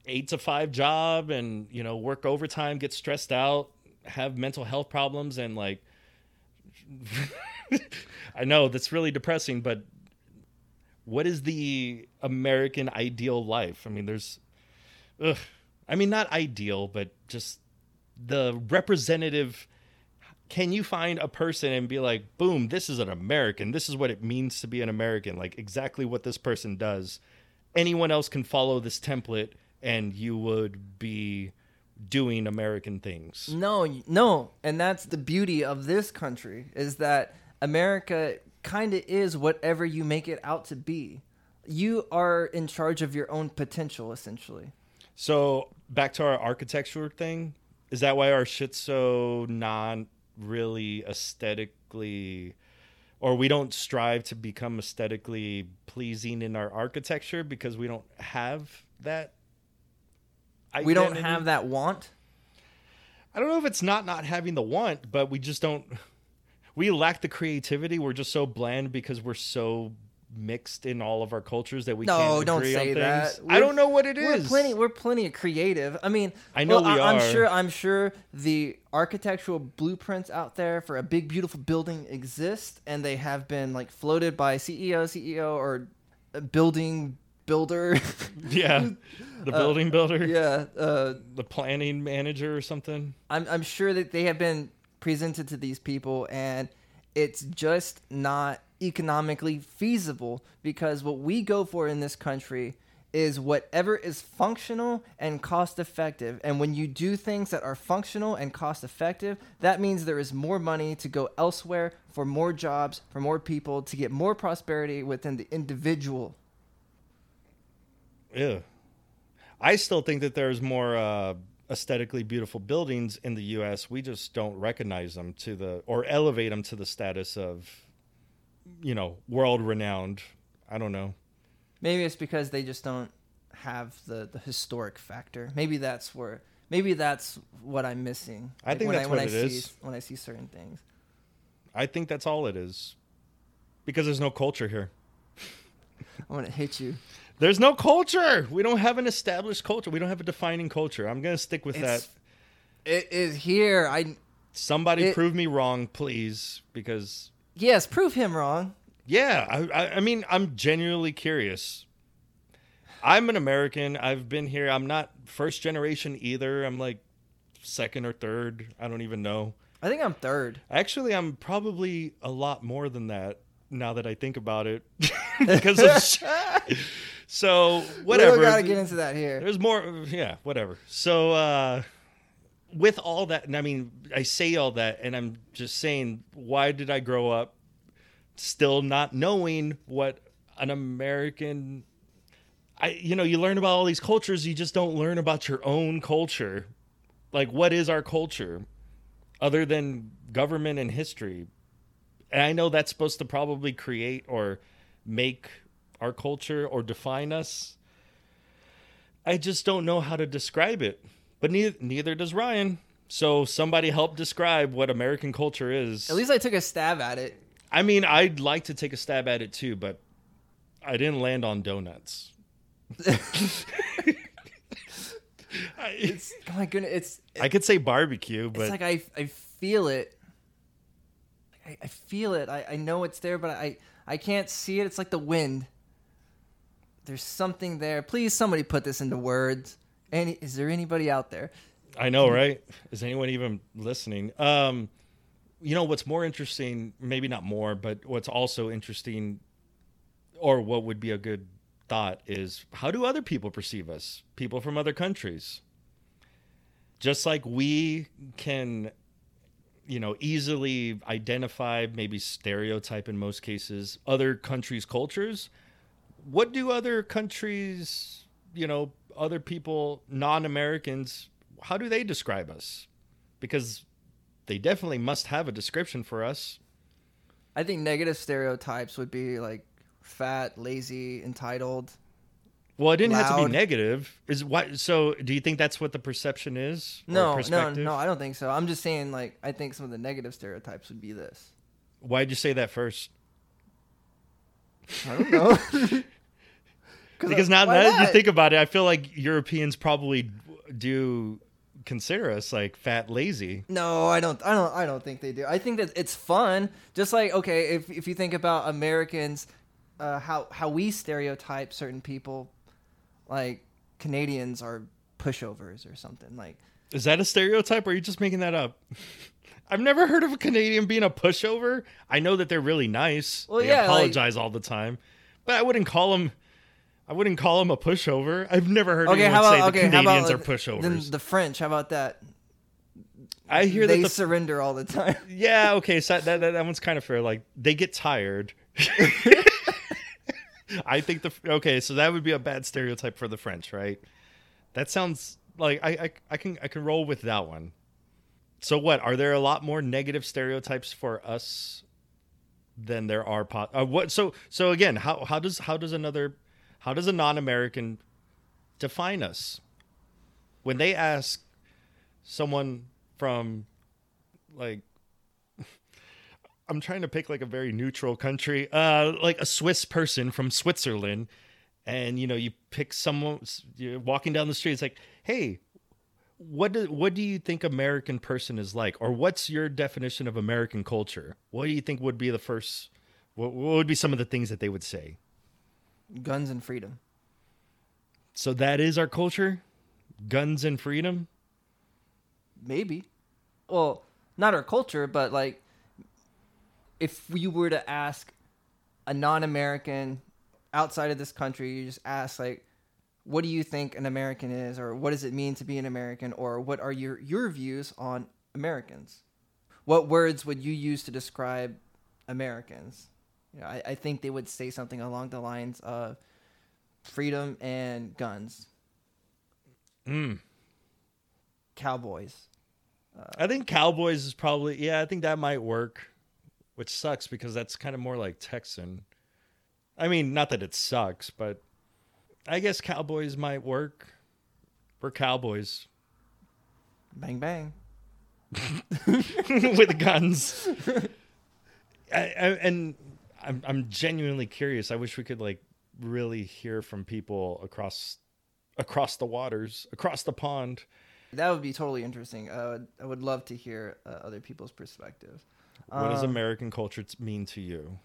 Speaker 2: eight to five job and you know work overtime, get stressed out, have mental health problems, and like (laughs) I know that's really depressing, but what is the American ideal life? I mean, there's, ugh, I mean, not ideal, but just the representative. Can you find a person and be like, boom, this is an American. This is what it means to be an American. Like exactly what this person does. Anyone else can follow this template and you would be doing American things.
Speaker 1: No, no, and that's the beauty of this country is that America kind of is whatever you make it out to be. You are in charge of your own potential, essentially.
Speaker 2: So back to our architecture thing. Is that why our shit's so not really aesthetically or we don't strive to become aesthetically pleasing in our architecture because we don't have that
Speaker 1: We don't have that want.
Speaker 2: I don't know if it's not not having the want, but we just don't we lack the creativity. We're just so bland because we're so mixed in all of our cultures that we
Speaker 1: No,
Speaker 2: can't
Speaker 1: don't
Speaker 2: agree
Speaker 1: say
Speaker 2: on
Speaker 1: that.
Speaker 2: things. I don't know what it
Speaker 1: We're
Speaker 2: is.
Speaker 1: plenty. We're plenty of creative. I mean,
Speaker 2: I know
Speaker 1: well,
Speaker 2: we
Speaker 1: I, am sure. I'm sure the architectural blueprints out there for a big, beautiful building exist, and they have been like floated by CEO, CEO, or a building builder. (laughs)
Speaker 2: Yeah. (laughs) The building builder.
Speaker 1: yeah. Uh,
Speaker 2: the planning manager or something.
Speaker 1: I'm I'm sure that they have been presented to these people, and it's just not economically feasible because what we go for in this country is whatever is functional and cost effective. And when you do things that are functional and cost effective, that means there is more money to go elsewhere for more jobs, for more people, to get more prosperity within the individual.
Speaker 2: Yeah. I still think that there's more uh, aesthetically beautiful buildings in the U.S. We just don't recognize them to the or elevate them to the status of, you know, world renowned. I don't know.
Speaker 1: Maybe it's because they just don't have the, the historic factor. Maybe that's where. Maybe that's what I'm missing.
Speaker 2: I think
Speaker 1: when
Speaker 2: that's
Speaker 1: when
Speaker 2: what
Speaker 1: I
Speaker 2: it
Speaker 1: see,
Speaker 2: is.
Speaker 1: When I see certain things.
Speaker 2: I think that's all it is, because there's no culture here. (laughs)
Speaker 1: I'm gonna hit you.
Speaker 2: There's no culture. We don't have an established culture. We don't have a defining culture. I'm gonna stick with
Speaker 1: It's-
Speaker 2: that.
Speaker 1: It is here. I
Speaker 2: Somebody
Speaker 1: it-
Speaker 2: prove me wrong, please, because
Speaker 1: yes, prove him wrong.
Speaker 2: Yeah, I, I, I mean, I'm genuinely curious. I'm an American. I've been here. I'm not first generation either. I'm like second or third. I don't even know.
Speaker 1: I think I'm third.
Speaker 2: Actually, I'm probably a lot more than that now that I think about it. (laughs) because of so whatever.
Speaker 1: We gotta get into that here.
Speaker 2: There's more. Yeah, whatever. So, uh, with all that, and I mean, I say all that, and I'm just saying, why did I grow up still not knowing what an American? I, you know, you learn about all these cultures, you just don't learn about your own culture. Like, what is our culture, other than government and history? And I know that's supposed to probably create or make our culture or define us. I just don't know how to describe it. But neither, neither does Ryan. So somebody help describe what American culture is.
Speaker 1: At least I took a stab at it.
Speaker 2: I mean, I'd like to take a stab at it too, but I didn't land on donuts. (laughs) I,
Speaker 1: Oh my goodness, it's
Speaker 2: I could say barbecue, but
Speaker 1: it's like I I feel it. I, I feel it. I, I know it's there, but I I can't see it. It's like the wind. There's something there. Please, somebody put this into words. Any is there anybody out there?
Speaker 2: I know, right? Is anyone even listening? Um, you know what's more interesting? Maybe not more, but what's also interesting, or what would be a good thought is how do other people perceive us? People from other countries. Just like we can, you know, easily identify, maybe stereotype in most cases, other countries' cultures. What do other countries, you know, other people, non Americans, how do they describe us? Because they definitely must have a description for us.
Speaker 1: I think negative stereotypes would be like fat, lazy, entitled.
Speaker 2: Well, it didn't have to be negative. Is what? So, do you think that's what the perception is?
Speaker 1: No, no, no. I don't think so. I'm just saying like I think some of the negative stereotypes would be this.
Speaker 2: Why'd you say that first?
Speaker 1: I don't know. (laughs) (laughs)
Speaker 2: Because now, that you think about it, I feel like Europeans probably do consider us like fat, lazy.
Speaker 1: No, I don't. I don't. I don't think they do. I think that it's fun. Just like okay, if if you think about Americans, uh, how how we stereotype certain people, like Canadians are pushovers or something. Like
Speaker 2: Is that a stereotype, or are you just making that up? (laughs) I've never heard of a Canadian being a pushover. I know that they're really nice.
Speaker 1: Well,
Speaker 2: they
Speaker 1: yeah, like-
Speaker 2: apologize all the time, but I wouldn't call them. I wouldn't call them a pushover. I've never heard
Speaker 1: okay,
Speaker 2: anyone say
Speaker 1: about
Speaker 2: the
Speaker 1: okay, how
Speaker 2: Canadians
Speaker 1: about
Speaker 2: are
Speaker 1: then
Speaker 2: pushovers.
Speaker 1: the French? How about that?
Speaker 2: I hear
Speaker 1: they
Speaker 2: that the
Speaker 1: surrender all the time. (laughs)
Speaker 2: Yeah, okay, so that, that that one's kind of fair. Like they get tired. (laughs) I think the okay, so that would be a bad stereotype for the French, right? That sounds like I I, I can I can roll with that one. So what are there a lot more negative stereotypes for us than there are po- uh, what so so again how how does how does another how does a non-American define us when they ask someone from like (laughs) I'm trying to pick like a very neutral country, uh, like a Swiss person from Switzerland, and you know you pick someone you're walking down the street. It's like, hey, what do what do you think American person is like, or what's your definition of American culture? What do you think would be the first? What, what would be some of the things that they would say?
Speaker 1: Guns and freedom.
Speaker 2: So that is our culture, guns and freedom.
Speaker 1: Maybe. Well, not our culture, but like if you were to ask a non-American outside of this country, you just ask like what do you think an American is, or what does it mean to be an American, or what are your your views on Americans? What words would you use to describe Americans? You know, I, I think they would say something along the lines of freedom and guns,
Speaker 2: Mm.
Speaker 1: cowboys.
Speaker 2: I think Cowboys is probably yeah. I think that might work, which sucks because that's kind of more like Texan. I mean, not that it sucks, but I guess Cowboys might work. We're Cowboys
Speaker 1: Bang bang. (laughs)
Speaker 2: with guns. (laughs) I, I, and I'm I'm genuinely curious. I wish we could like really hear from people across across the waters, across the pond.
Speaker 1: That would be totally interesting. Uh, I would love to hear uh, other people's perspective.
Speaker 2: What does
Speaker 1: Um,
Speaker 2: American culture mean to you?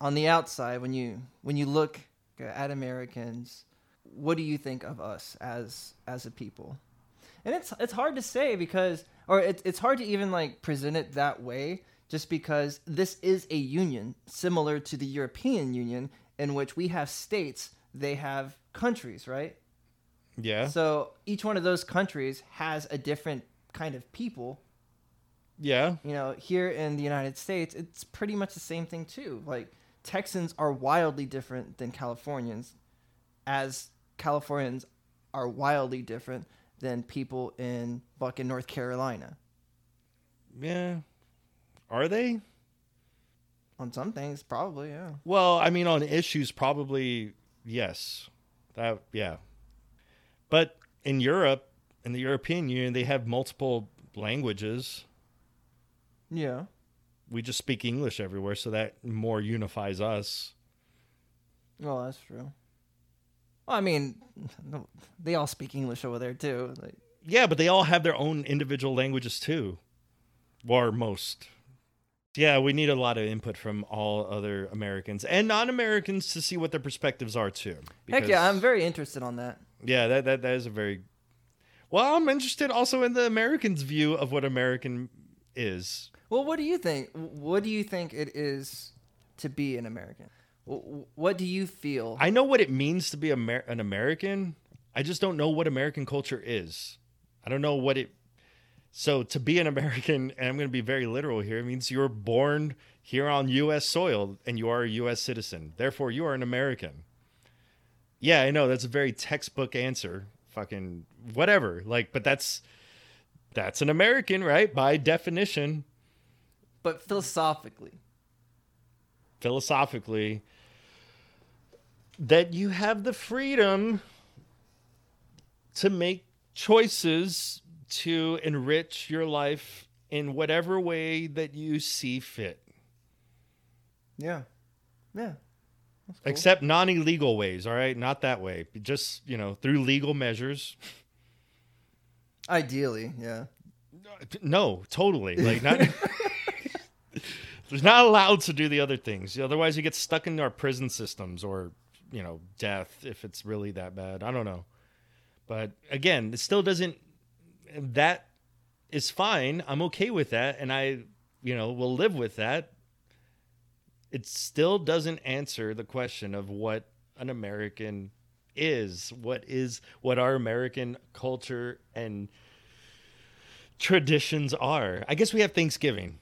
Speaker 1: on the outside when you when you look at Americans, what do you think of us as as a people? And it's it's hard to say because or it's it's hard to even like present it that way just because this is a union similar to the European Union in which we have states, they have countries, right?
Speaker 2: Yeah,
Speaker 1: So each one of those countries has a different kind of people
Speaker 2: yeah.
Speaker 1: you know, here in the United States, it's pretty much the same thing too. Like Texans are wildly different than Californians, as Californians are wildly different than people in fucking North Carolina.
Speaker 2: Yeah. Are they?
Speaker 1: On some things, probably, yeah.
Speaker 2: Well, I mean, on issues, probably yes. That yeah. But in Europe, in the European Union, they have multiple languages.
Speaker 1: Yeah.
Speaker 2: We just speak English everywhere, so that more unifies us.
Speaker 1: Well, that's true. Well, I mean, (laughs) they all speak English over there too. Like,
Speaker 2: Yeah, but they all have their own individual languages too, or most. Yeah, we need a lot of input from all other Americans and non-Americans to see what their perspectives are too.
Speaker 1: heck yeah, I'm very interested on that.
Speaker 2: Yeah, that, that that is a very well. I'm interested also in the Americans' view of what American is.
Speaker 1: Well, what do you think? What do you think it is to be an American? What do you feel?
Speaker 2: I know what it means to be Amer- an American. I just don't know what American culture is. I don't know what it. So to be an American, and I'm going to be very literal here, it means you're born here on U.S. soil and you are a U.S. citizen. Therefore, you are an American. Yeah, I know that's a very textbook answer. Fucking whatever. Like, but that's that's an American, right? By definition.
Speaker 1: but philosophically,
Speaker 2: philosophically that you have the freedom to make choices to enrich your life in whatever way that you see fit.
Speaker 1: Yeah, yeah. Cool.
Speaker 2: except non-illegal ways all right? Not that way. Just you know through legal measures.
Speaker 1: Ideally, yeah.
Speaker 2: no totally. Like not there's (laughs) not allowed to do the other things. Otherwise you get stuck in our prison systems or you know death if it's really that bad. I don't know. But again it still doesn't that is fine i'm okay with that and i you know will live with that it still doesn't answer the question of what an american is what is what our american culture and traditions are i guess we have thanksgiving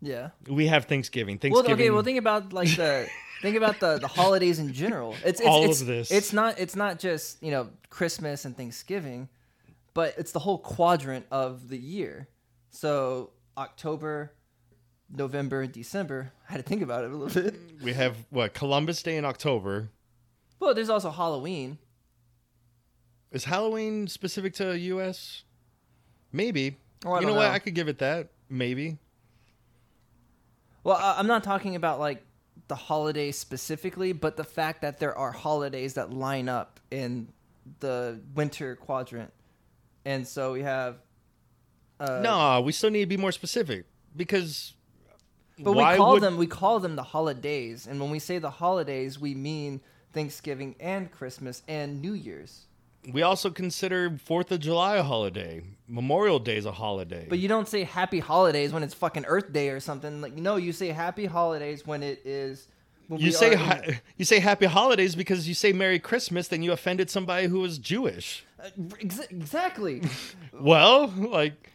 Speaker 1: Yeah.
Speaker 2: we have thanksgiving Thanksgiving.
Speaker 1: Well, okay. Well, think about like the think about the the holidays in general. It's, it's
Speaker 2: All of this.
Speaker 1: It's not it's not just you know Christmas and Thanksgiving, but it's the whole quadrant of the year. So October, November, December. I had to think about it a little bit.
Speaker 2: we have what columbus day in october
Speaker 1: Well, there's also Halloween.
Speaker 2: Is Halloween specific to US? Maybe.
Speaker 1: Oh,
Speaker 2: you
Speaker 1: don't
Speaker 2: know, what? I could give it that. Maybe.
Speaker 1: Well, I'm not talking about like the holidays specifically, but the fact that there are holidays that line up in the winter quadrant, and so we have. Uh,
Speaker 2: no, we still need to be more specific because.
Speaker 1: but we call
Speaker 2: would-
Speaker 1: them we call them the holidays, and when we say the holidays, we mean Thanksgiving and Christmas and New Year's.
Speaker 2: We also consider Fourth of July a holiday. Memorial Day is a holiday.
Speaker 1: But you don't say Happy Holidays when it's fucking Earth Day or something. Like no, you say Happy Holidays when it is when
Speaker 2: You say
Speaker 1: in-
Speaker 2: you say happy holidays because you say Merry Christmas, then you offended somebody who was Jewish.
Speaker 1: Uh, ex- exactly. (laughs)
Speaker 2: Well, like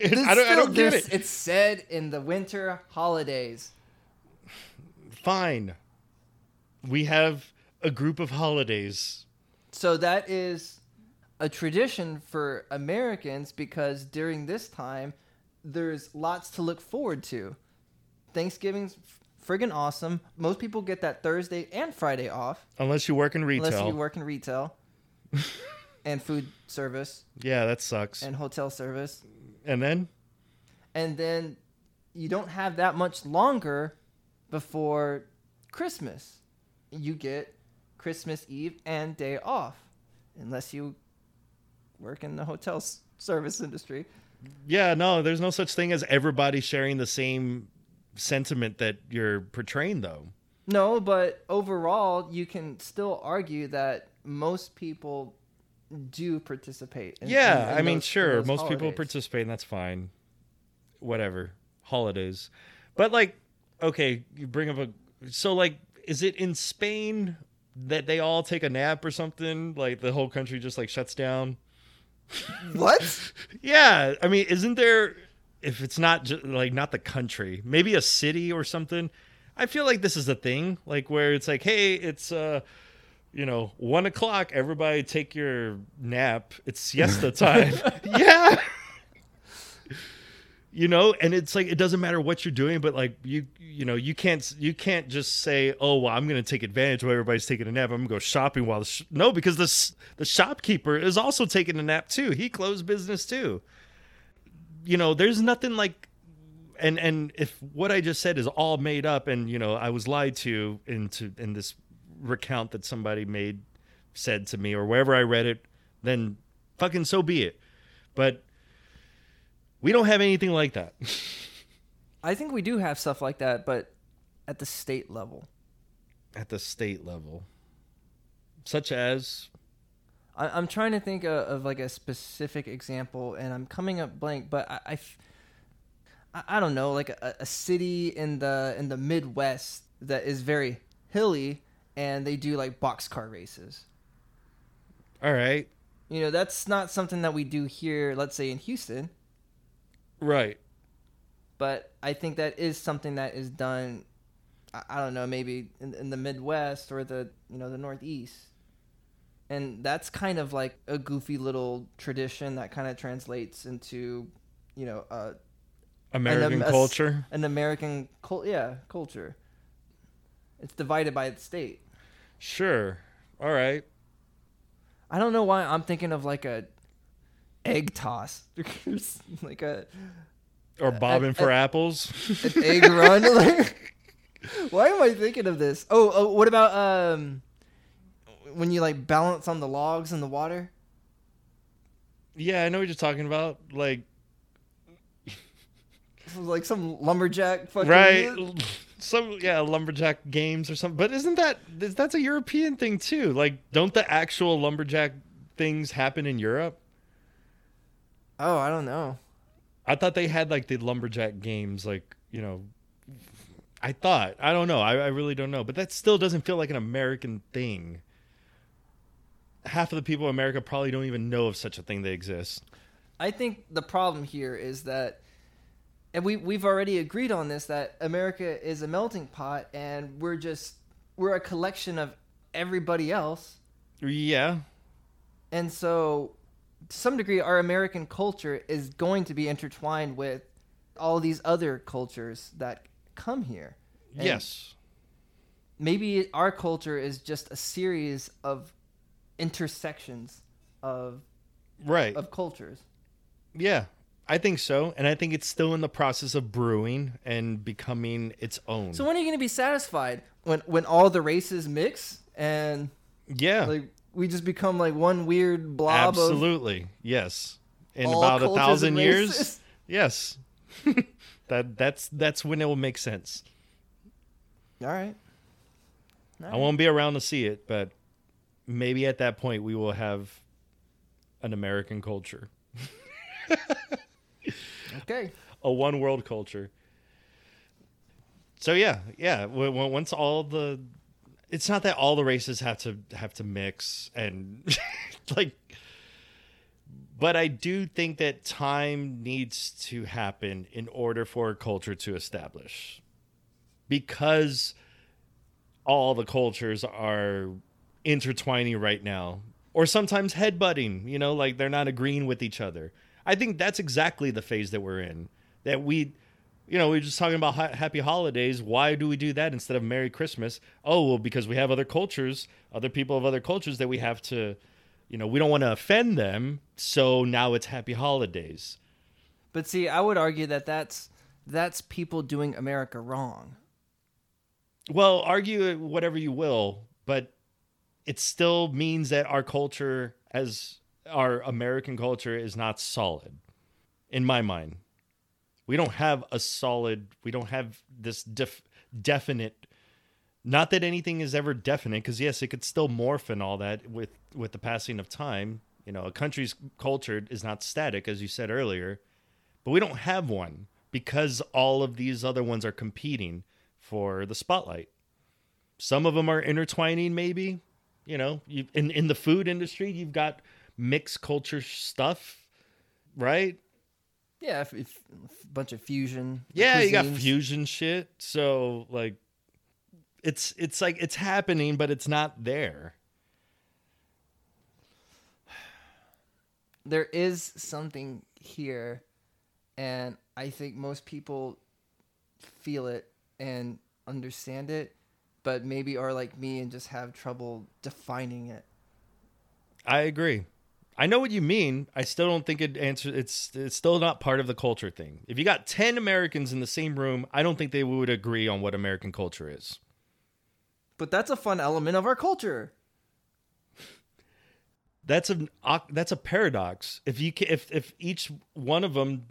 Speaker 2: it- I don't, I don't get it.
Speaker 1: It's said in the winter holidays.
Speaker 2: Fine. We have a group of holidays.
Speaker 1: So that is a tradition for Americans because during this time, there's lots to look forward to. Thanksgiving's friggin' awesome. Most people get that Thursday and Friday off,
Speaker 2: Unless you work in retail.
Speaker 1: unless you work in retail (laughs) and food service
Speaker 2: yeah, that sucks. And,
Speaker 1: hotel service.
Speaker 2: And then
Speaker 1: And then you don't have that much longer before Christmas. You get Christmas Eve and day off, unless you work in the hotel s- service industry.
Speaker 2: yeah, no, there's no such thing as everybody sharing the same sentiment that you're portraying though.
Speaker 1: No, but overall, you can still argue that most people do participate. in-
Speaker 2: yeah,
Speaker 1: in- in
Speaker 2: I mean,
Speaker 1: those-
Speaker 2: sure, most people participate, and that's fine. Whatever, holidays. But like, okay, you bring up a so like, is it in Spain that they all take a nap or something? Like the whole country just like shuts down.
Speaker 1: What? (laughs)
Speaker 2: Yeah, I mean, isn't there? If it's not just like not the country, maybe a city or something. I feel like this is a thing, like where it's like, hey, it's uh, you know, one o'clock. Everybody take your nap. It's siesta (laughs) time. yeah. (laughs) You know, and it's like it doesn't matter what you're doing, but like you, you know, you can't you can't just say, "Oh, well, I'm going to take advantage while everybody's taking a nap. I'm going to go shopping while the sh-. no, because the the shopkeeper is also taking a nap too. He closed business too. You know, there's nothing like and and if what I just said is all made up and you know I was lied to into in this recount that somebody made said to me or wherever I read it, then fucking so be it. But we don't have anything like that. (laughs)
Speaker 1: I think we do have stuff like that, but at the state level.
Speaker 2: at the state level, such as
Speaker 1: I, I'm trying to think of, of like a specific example, and I'm coming up blank. But I, I f- I- I don't know, like a, a city in the in the Midwest that is very hilly, and they do like boxcar races.
Speaker 2: all right,
Speaker 1: You know, that's not something that we do here. Let's say in Houston,
Speaker 2: right,
Speaker 1: but I think that is something that is done. I, I don't know, maybe in, in the Midwest or the you know the Northeast, and that's kind of like a goofy little tradition that kind of translates into, you know, uh,
Speaker 2: American
Speaker 1: a s-
Speaker 2: culture.
Speaker 1: an American cul- yeah culture. It's divided by the state.
Speaker 2: Sure, all right.
Speaker 1: I don't know why I'm thinking of like a egg toss, (laughs) like a
Speaker 2: Or bobbing
Speaker 1: uh,
Speaker 2: for
Speaker 1: uh,
Speaker 2: apples. (laughs)
Speaker 1: an egg run. (laughs) Like, why am I thinking of this? Oh, oh, what about um, when you like balance on the logs in the water?
Speaker 2: yeah, I know what you're talking about. Like,
Speaker 1: Like some lumberjack fucking
Speaker 2: right? Some yeah, lumberjack games or something. But isn't that that's a European thing too? Like, don't the actual lumberjack things happen in Europe?
Speaker 1: Oh, I don't know.
Speaker 2: I thought they had like the lumberjack games, like you know. I thought I don't know. I, I really don't know, but that still doesn't feel like an American thing. Half of the people in America probably don't even know of such a thing that exists.
Speaker 1: I think the problem here is that, and we we've already agreed on this that America is a melting pot, and we're just we're a collection of everybody else,
Speaker 2: Yeah,
Speaker 1: and so to some degree, our American culture is going to be intertwined with all these other cultures that come here. And
Speaker 2: yes,
Speaker 1: maybe our culture is just a series of intersections of
Speaker 2: right.
Speaker 1: of cultures.
Speaker 2: Yeah, I think so, and I think it's still in the process of brewing and becoming its own.
Speaker 1: So when are you going to be satisfied when when all the races mix and
Speaker 2: yeah,
Speaker 1: like we just become like one weird blob of
Speaker 2: absolutely, yes. In about a thousand years, (laughs) yes. (laughs) that that's that's when it will make sense.
Speaker 1: All right. All
Speaker 2: I won't be around to see it, but maybe at that point we will have an American culture, (laughs)
Speaker 1: Okay.
Speaker 2: a one world culture. So yeah, yeah. Once all the, it's not that all the races have to have to mix and (laughs) like, but I do think that time needs to happen in order for a culture to establish, because all the cultures are intertwining right now, or sometimes headbutting. You know, like they're not agreeing with each other. I think that's exactly the phase that we're in. That we you know, we are just talking about ha- happy holidays. Why do we do that instead of Merry Christmas? Oh, well, because we have other cultures, other people of other cultures that we have to, you know, we don't want to offend them. So now it's happy holidays.
Speaker 1: But see, I would argue that that's that's people doing America wrong.
Speaker 2: Well, argue whatever you will, but it still means that our culture, as our American culture, is not solid, in my mind. We don't have a solid. We don't have this def- definite. Not that anything is ever definite, because yes, it could still morph and all that with with the passing of time. You know, a country's culture is not static, as you said earlier, but we don't have one because all of these other ones are competing for the spotlight. Some of them are intertwining, maybe. You know, you in in the food industry, you've got mixed culture stuff, right?
Speaker 1: Yeah, if, if, a bunch of fusion.
Speaker 2: Yeah, you got fusion shit. So like, it's it's like it's happening, but it's not there.
Speaker 1: There is something here, and I think most people feel it and understand it, but maybe are like me and just have trouble defining it.
Speaker 2: I agree. I know what you mean. I still don't think it answers. It's it's still not part of the culture thing. If you got ten Americans in the same room, I don't think they would agree on what American culture is.
Speaker 1: But that's a fun element of our culture.
Speaker 2: That's a that's a paradox. If you ca if if each one of them,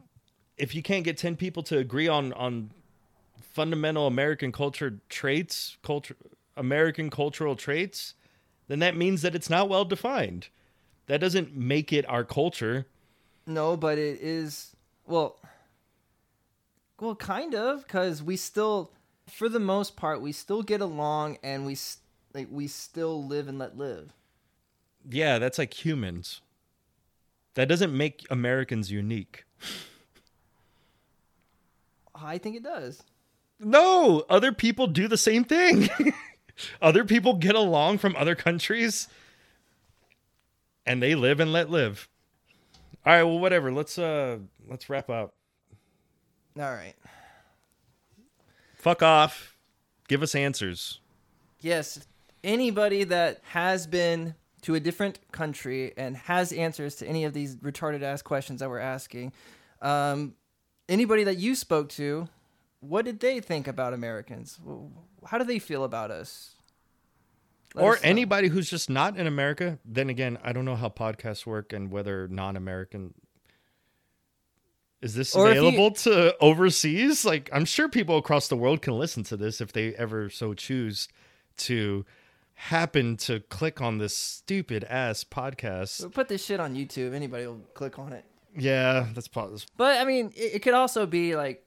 Speaker 2: if you can't get ten people to agree on on fundamental American culture traits, culture American cultural traits, then that means that it's not well defined. That doesn't make it our culture.
Speaker 1: No, but it is well well kind of cuz we still for the most part we still get along and we like we still live and let live.
Speaker 2: Yeah, that's like humans. That doesn't make Americans unique.
Speaker 1: I think it does.
Speaker 2: No, other people do the same thing. (laughs) other people get along from other countries and they live and let live. All right, well whatever. Let's uh let's wrap up.
Speaker 1: All right.
Speaker 2: Fuck off. Give us answers.
Speaker 1: Yes, anybody that has been to a different country and has answers to any of these retarded ass questions that we're asking, um, anybody that you spoke to, what did they think about Americans? How do they feel about us? Let
Speaker 2: or anybody who's just not in America. Then again, I don't know how podcasts work and whether non-American is this
Speaker 1: Or if you-
Speaker 2: available to overseas? Like I'm sure people across the world can listen to this if they ever so choose to happen to click on this stupid ass podcast.
Speaker 1: We'll put this shit on YouTube. Anybody will click on it.
Speaker 2: Yeah, that's possible.
Speaker 1: But I mean, it, it could also be like,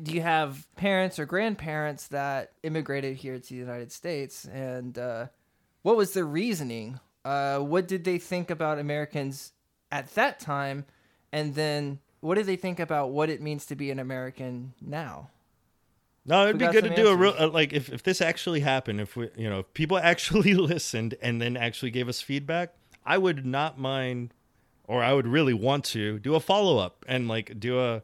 Speaker 1: do you have parents or grandparents that immigrated here to the United States, and uh, what was their reasoning? Uh, what did they think about Americans at that time, and then what do they think about what it means to be an American now?
Speaker 2: No, it'd
Speaker 1: We
Speaker 2: be good to
Speaker 1: some
Speaker 2: do a real uh, like if, if this actually happened, if we you know if people (laughs) actually listened and then actually gave us feedback, I would not mind, or I would really want to do a follow up and like do a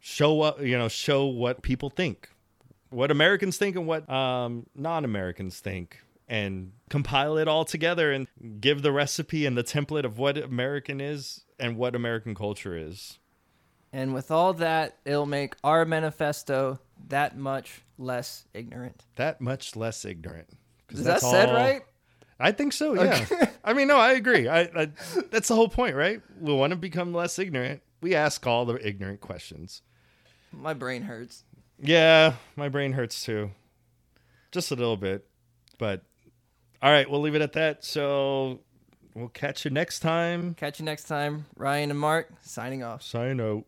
Speaker 2: show up, you know, show what people think, what Americans think and what um, non Americans think, and compile it all together and give the recipe and the template of what American is and what American culture is.
Speaker 1: And with all that, it'll make our manifesto that much less ignorant.
Speaker 2: That much less ignorant.
Speaker 1: Is that said
Speaker 2: all-
Speaker 1: right?
Speaker 2: I think so. Yeah. (laughs) I mean, no, I agree. I, I that's the whole point, right? We want to become less ignorant. We ask all the ignorant questions.
Speaker 1: My brain hurts.
Speaker 2: Yeah, my brain hurts too, just a little bit. But all right, we'll leave it at that. So we'll catch you next time.
Speaker 1: Catch you next time. Ryan and Mark signing off.
Speaker 2: Sign out.